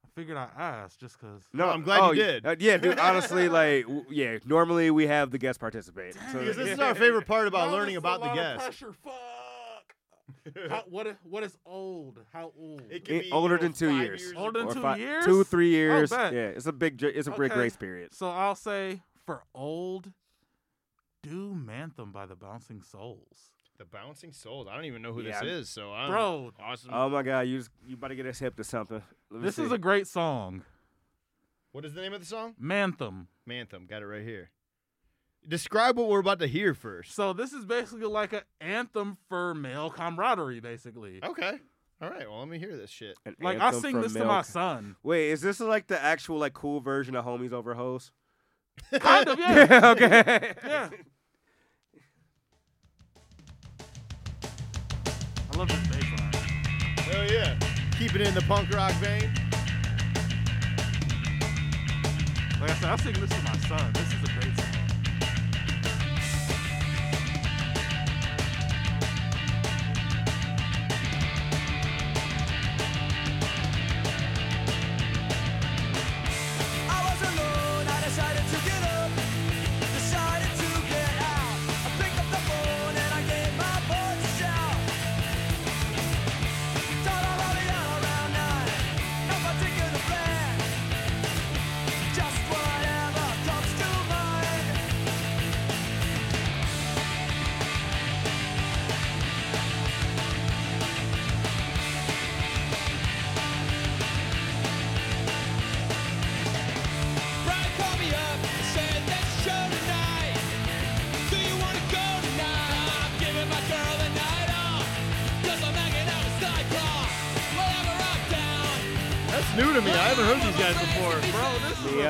I figured I asked just cause. No, I'm glad you oh, did. uh, yeah, dude. Honestly, like, w- yeah. Normally we have the guest participate. So, Because this is our favorite part about Bro, learning this a about the lot of guest. Pressure. Fuck. *laughs* How, what is what is old? How old? It can be, older you know, than two five years. Older than Or two fi- years? Two, three years. bet. yeah, it's a big, it's a big Okay. grace period. So I'll say for old, do Manthem by the Bouncing Souls. The Bouncing Souls. I don't even know who Yeah, this is, so I'm Bro, awesome. Oh my God, you just, you about to get us hip to something. Let me this is a great song. what is the name of the song? Manthem. Manthem. Got it right here. Describe what we're about to hear first. So this is basically like an anthem for male camaraderie, basically. Okay. All right. Well, let me hear this shit. An Like I sing from this to my son. Wait, is this like the actual like cool version of homies over hoes? *laughs* Kind of, yeah. *laughs* okay. yeah. I love this bass line. Hell yeah. Keep it in the punk rock vein. Like I said, I sing this to my son. This is a great song.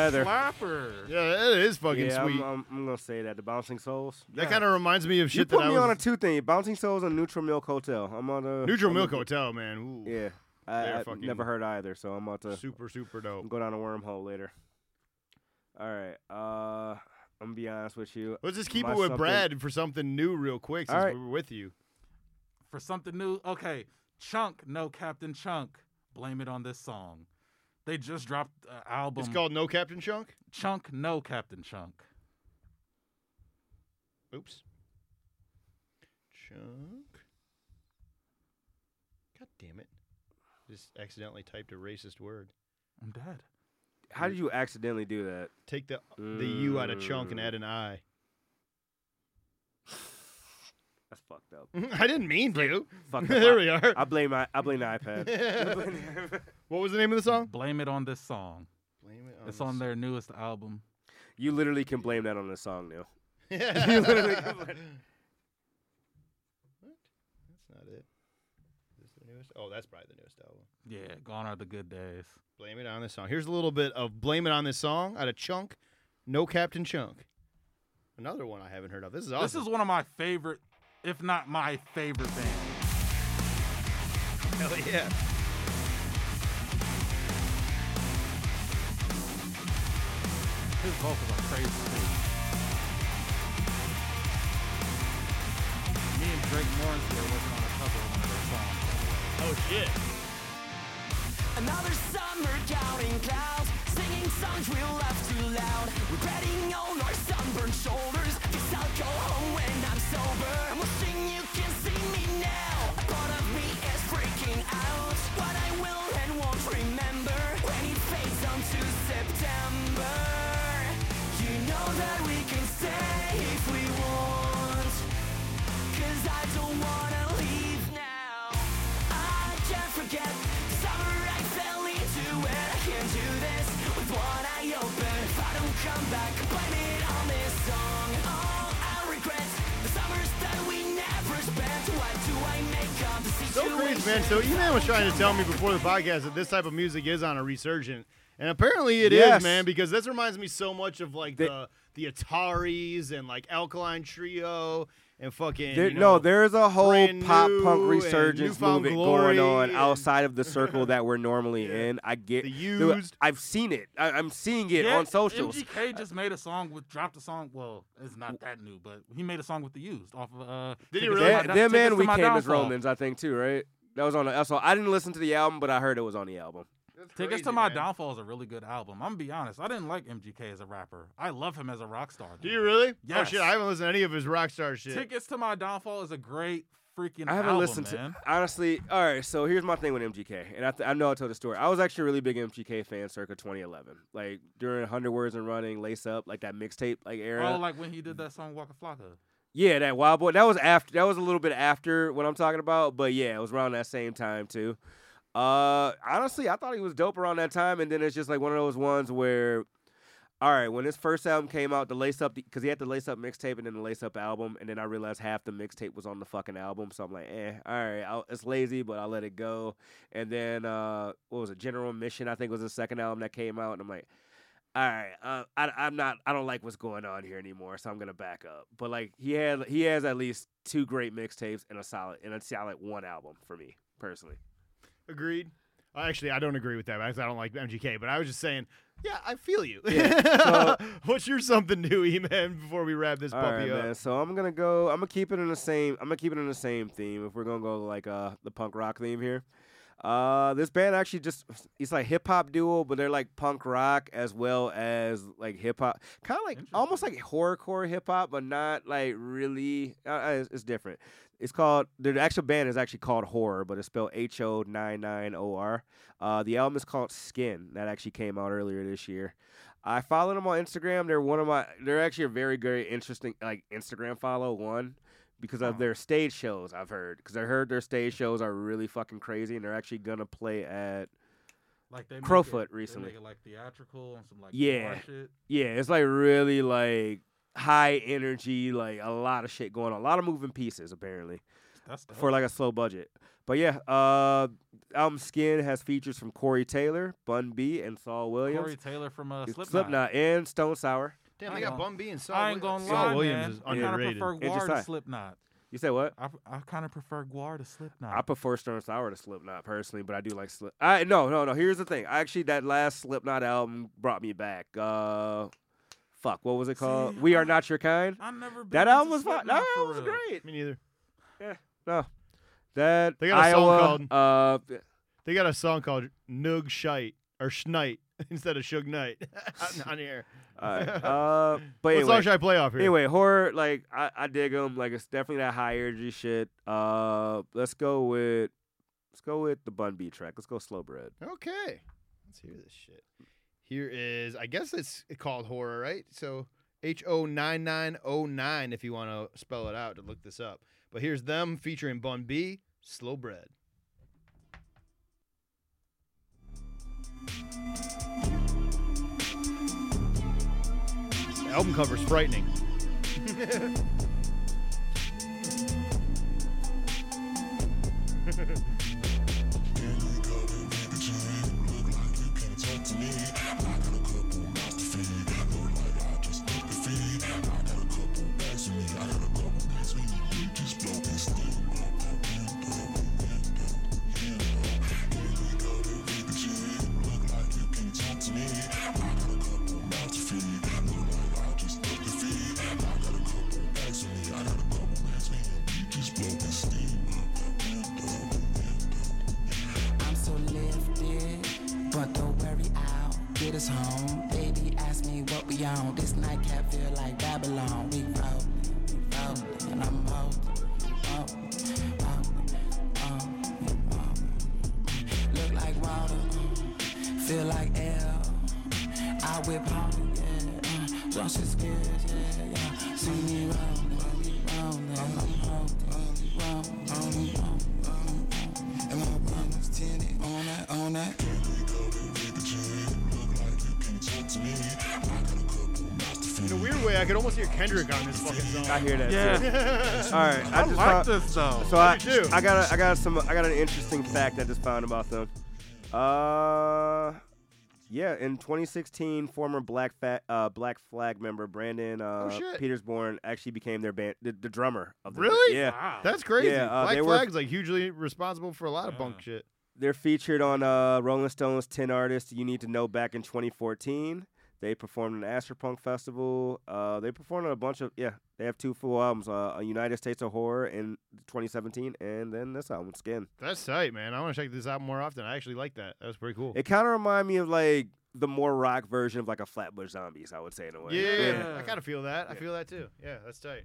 Either. slapper. Yeah, it is fucking yeah, sweet. I'm, I'm, I'm gonna say that the Bouncing Souls. that yeah. kind of reminds me of You shit put that I me on a two thing: Bouncing Souls and Neutral Milk Hotel. I'm on a Neutral I'm Milk a- Hotel, man. Ooh. Yeah, I, They're I never heard either, so I'm about to Super, super dope. go down a wormhole later. All right, uh, I'm gonna be honest with you. Let's just keep My it with something- Brad for something new, real quick, since All right. we were with you. For something new, okay. Chunk, no Captain Chunk. Blame it on this song. They just dropped an album. It's called No Captain Chunk. Chunk, no Captain Chunk. Oops. Chunk. God damn it! Just accidentally typed a racist word. I'm dead. How did you accidentally do that? Take the the U out of chunk and add an I. *sighs* That's fucked up. *laughs* I didn't mean to. Fucked *laughs* up. there we are. I blame my I blame the iPad. *laughs* what was the name of the song? Blame it on this song. Blame it On It's on their newest album. you literally can blame that on this song, Neil. *laughs* *laughs* their. You literally what? can blame- That's not it. Is this the newest? Oh, that's probably the newest album. Yeah, gone are the good days. Blame it on this song. Here's a little bit of "Blame It on This Song" out of Chunk, No Captain Chunk. Another one I haven't heard of. This is awesome. This is one of my favorite, if not my favorite band. hell yeah. His vocals are crazy too. Me and Drake Morrissey are working on a cover of one of their songs. Oh shit. Another summer counting clouds, singing songs we laugh too loud, regretting all our sunburned shoulders. Guess I'll go home when I'm sober. Wishing you can see back, blame it on this song. Oh, I regret the summers that we never spent. What do I make of the So situation? crazy, man. So E-Man was trying to tell me before the podcast that this type of music is on a resurgent. And apparently it is, Yes. man, because this reminds me so much of like They- the the Ataris and like Alkaline Trio and fucking There, you know, no, there's a whole pop New punk resurgence movement Glory going on *laughs* outside of the circle that we're normally Yeah. in. I get The Dude, Used. I've seen it. I, I'm seeing it Yeah, on socials. MGK just made a song with dropped a song. Well, it's not that new, but he made a song with the used off of. uh Did he Tickets to really? My Them, them and we My came as Romans, I think too, right? That was on the. So I didn't listen to the album, but I heard it was on the album. That's Tickets crazy, to My man. Downfall is a really good album. I'm gonna be honest. I didn't like MGK as a rapper. I love him as a rock star. Do you really? Oh shit, I haven't listened to any of his rock star shit. Tickets to My Downfall is a great freaking album. I haven't album, listened man. to honestly. All right, so here's my thing with MGK, and I, th- I know I told the story. I was actually a really big MGK fan circa 2011, like during Hundred Words and Running, Lace Up, like that mixtape like era. Oh, like when he did that song Waka Flocka. Yeah, that Wild Boy. That was after. That was a little bit after what I'm talking about. But yeah, it was around that same time too. Uh, honestly, I thought he was dope around that time, and then it's just like one of those ones where, all right, when his first album came out, the Lace Up, because he had the Lace Up mixtape and then the Lace Up album, and then I realized half the mixtape was on the fucking album, so I'm like, eh, all right, I'll, it's lazy, but I'll let it go. And then uh, what was it? General Admission, I think was the second album that came out, and I'm like all right, uh, I, I'm not. I don't like what's going on here anymore, so I'm gonna back up. But like he had, he has at least two great mixtapes and a solid and a solid one album for me personally. Agreed. Actually, I don't agree with that because I don't like MGK. But I was just saying, yeah, I feel you. Yeah, *laughs* so- What's your something new, E-Man? Before we wrap this puppy right, up. man. So I'm gonna go. I'm gonna keep it in the same. I'm gonna keep it in the same theme. If we're gonna go like uh the punk rock theme here. Uh, this band actually just it's like hip hop duo, but they're like punk rock as well as like hip hop, kind of like almost like horrorcore hip hop, but not like really. Uh, uh, it's, it's different. It's called the actual band is actually called Horror, but it's spelled H O nine nine O R. Uh, the album is called Skin. That actually came out earlier this year. I followed them on Instagram. They're one of my. They're actually a very, very interesting like Instagram follow. One because of their stage shows. I've heard because I heard their stage shows are really fucking crazy, and they're actually gonna play at. Like they Crowfoot it, they recently. make it like theatrical and some like Yeah. shit. Yeah, it's like really like high energy, like a lot of shit going on, a lot of moving pieces apparently for like a slow budget. But yeah, uh, album Skin has features from Corey Taylor, Bun B, and Saul Williams. Corey Taylor from uh, It's Slipknot. and Stone Sour. Damn, I they got gonna- Bun B and Saul. I ain't gonna Saul lie, Williams man. is I kind of prefer It's Gwar to like- Slipknot. You said what? I, I kind of prefer Gwar to Slipknot. I prefer Stone Sour to Slipknot personally, but I do like Slip. I no no no. Here's the thing. Actually, that last Slipknot album brought me back. Uh, fuck, what was it called? See, we are not your kind. I never. Been That into album was fun. Slipknot That album was great. Me neither. Yeah. No, that They got a song called- uh, They got a song called Noog Shite or Schnight *laughs* instead of Suge Knight on, on here. alright, uh, but what anyway, song should I play off here? Anyway, horror like I, I dig them. Like it's definitely that high energy shit. Uh, let's go with let's go with the Bun B track. Let's go slow bread. Okay. Let's hear this shit. Here is, I guess it's called horror, right? So H O nine nine O nine if you want to spell it out to look this up. But here's them featuring Bun B, Slow Bread. Album cover's frightening. *laughs* on. This nightcap feel like Babylon. We roll, we roll, and I'm holding, holding, holding, holding. Look like water, feel like air. I whip hard, yeah. Uh, Just as good, yeah, yeah. See me rolling, rolling, I'm holding, I could almost hear Kendrick on this fucking song. I hear that. Yeah. Too. *laughs* All right, I, I just like found, this though. So I, I do. I got a, I got some I got an interesting fact I just found about them. Uh, yeah, in 2016, former Black Fa- uh, Black Flag member Brandon uh, shit. Pertzborn actually became their band, the, the drummer of the Really? Yeah, Wow. That's crazy. Yeah, uh, Black they were- Flag's like hugely responsible for a lot of bunk shit. they're featured on uh, Rolling Stone's 10 Artists You Need to Know back in 2014. They performed an Afropunk Festival. Uh, they performed on a bunch of yeah. They have two full albums: uh, a United States of Horror in 2017, and then this album, Skin. That's tight, man. I want to check this out more often. I actually like that. That was pretty cool. It kind of remind me of like the more rock version of like a Flatbush Zombies, I would say in a way. Yeah, Yeah. I kind of feel that. I feel that too. Yeah, that's tight.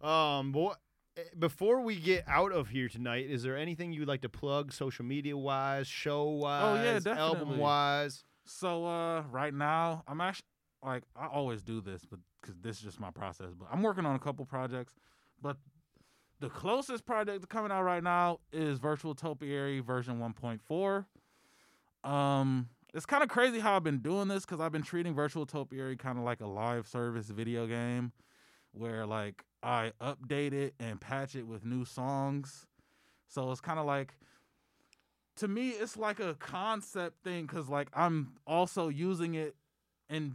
Um, but what- eh, before we get out of here tonight, is there anything you'd like to plug, social media wise, show wise, album wise? So uh, right now, I'm actually like I always do this, but because this is just my process. But I'm working on a couple projects. But the closest project coming out right now is Virtual Topiary version 1.4. Um, it's kind of crazy how I've been doing this because I've been treating Virtual Topiary kind of like a live service video game, where like I update it and patch it with new songs. So it's kind of like to me it's like a concept thing because like i'm also using it in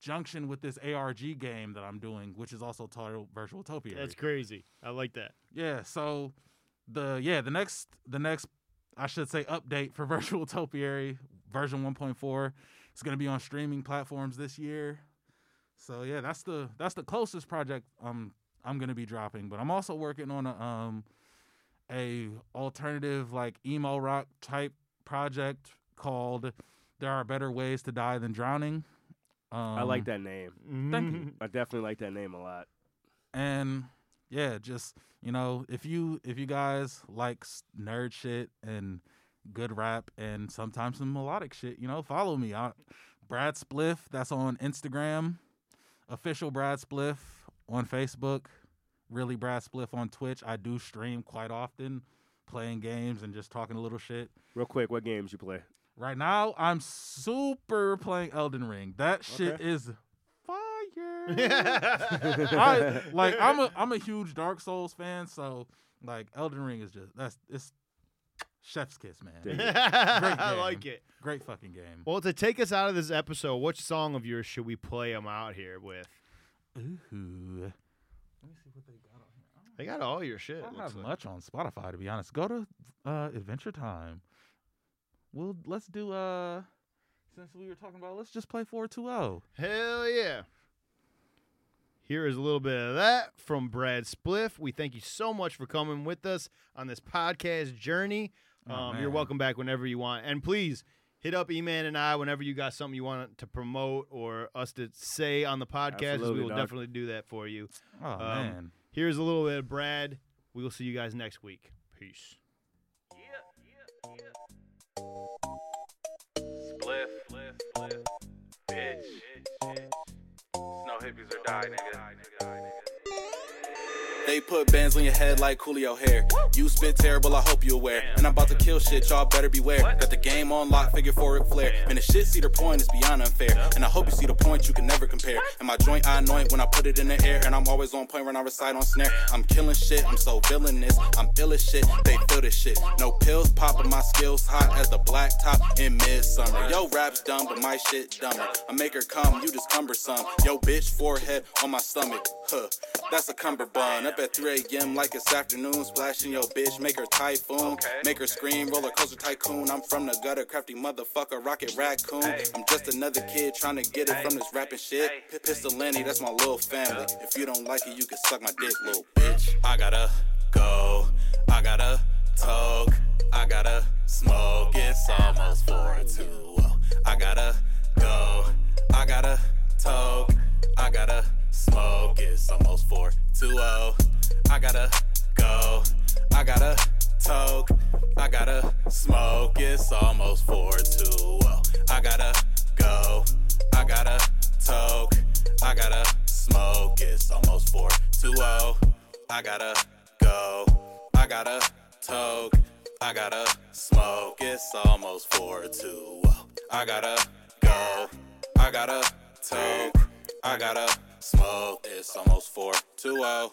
junction with this arg game that i'm doing which is also titled virtual topia That's crazy. I like that. yeah so the yeah the next the next i should say update for *laughs* virtual topiary version 1.4 is going to be on streaming platforms this year so yeah that's the that's the closest project um i'm going to be dropping but i'm also working on a um a alternative like emo rock type project called there are better ways to die than drowning. Um, I like that name. thank you. *laughs* I definitely like that name a lot. and yeah just you know if you if you guys like nerd shit and good rap and sometimes some melodic shit you know follow me I, brad spliff. That's on instagram. Official brad spliff on facebook really brad spliff on twitch i do stream quite often playing games and just talking a little shit Real quick, what games you play? right now i'm super playing elden ring that shit Okay. is fire *laughs* I like I'm a I'm a huge Dark Souls fan, so like Elden Ring is just that's it's Chef's kiss, man. Dig *laughs* I like it. Great fucking game. Well, to take us out of this episode, which song of yours should we play them out here with? Ooh. Let me see what they got on here. They got all your shit. I it don't looks have like. much on Spotify to be honest. Go to uh, Adventure Time. We'll let's do uh since we were talking about let's just play 420. Hell yeah. Here is a little bit of that from Brad Spliff. We thank you so much for coming with us on this podcast journey. Oh, Um, you're welcome back whenever you want. And please hit up E-Man and I whenever you got something you want to promote or us to say on the podcast. Absolutely, we will dog. definitely do that for you. Oh Um, man. Here's a little bit of Brad. We will see you guys next week. Peace. Spliff, spliff, spliff, bitch. Snow hippies nigga. They put bands on your head like Coolio hair. You spit terrible, I hope you aware. And I'm about to kill shit, y'all better beware. Got the game on lock, figure for it flare. And the shit see the point is beyond unfair. And I hope you see the point you can never compare. And my joint I anoint when I put it in the air. And I'm always on point when I recite on snare. I'm killing shit, I'm so villainous. I'm ill as shit, they feel this shit. No pills popping, my skills hot as the black top in midsummer. Yo, rap's dumb, but my shit dumber. I make her come, you just cumbersome. Yo, bitch, forehead on my stomach. Huh, that's a cummerbund. Up at 3 a.m. like it's afternoon. Splashing yo bitch, make her typhoon. Make her scream, roller coaster tycoon. I'm from the gutter, crafty motherfucker, rocket raccoon. I'm just another kid trying to get it from this rapping shit. P- Pistol Lenny, that's my little family. If you don't like it, you can suck my dick, little bitch. I gotta go. I gotta talk. I gotta smoke. It's almost four two. I gotta go. I gotta talk. I gotta smoke. It's almost 4 2 0. I gotta go. I gotta talk. I gotta smoke. It's almost 4 2 0. I gotta go. I gotta talk. I gotta smoke. It's almost four two oh. I gotta go. I gotta talk. I gotta smoke. It's almost four two oh. I gotta go. I gotta talk. I gotta smoke. It's almost four two oh.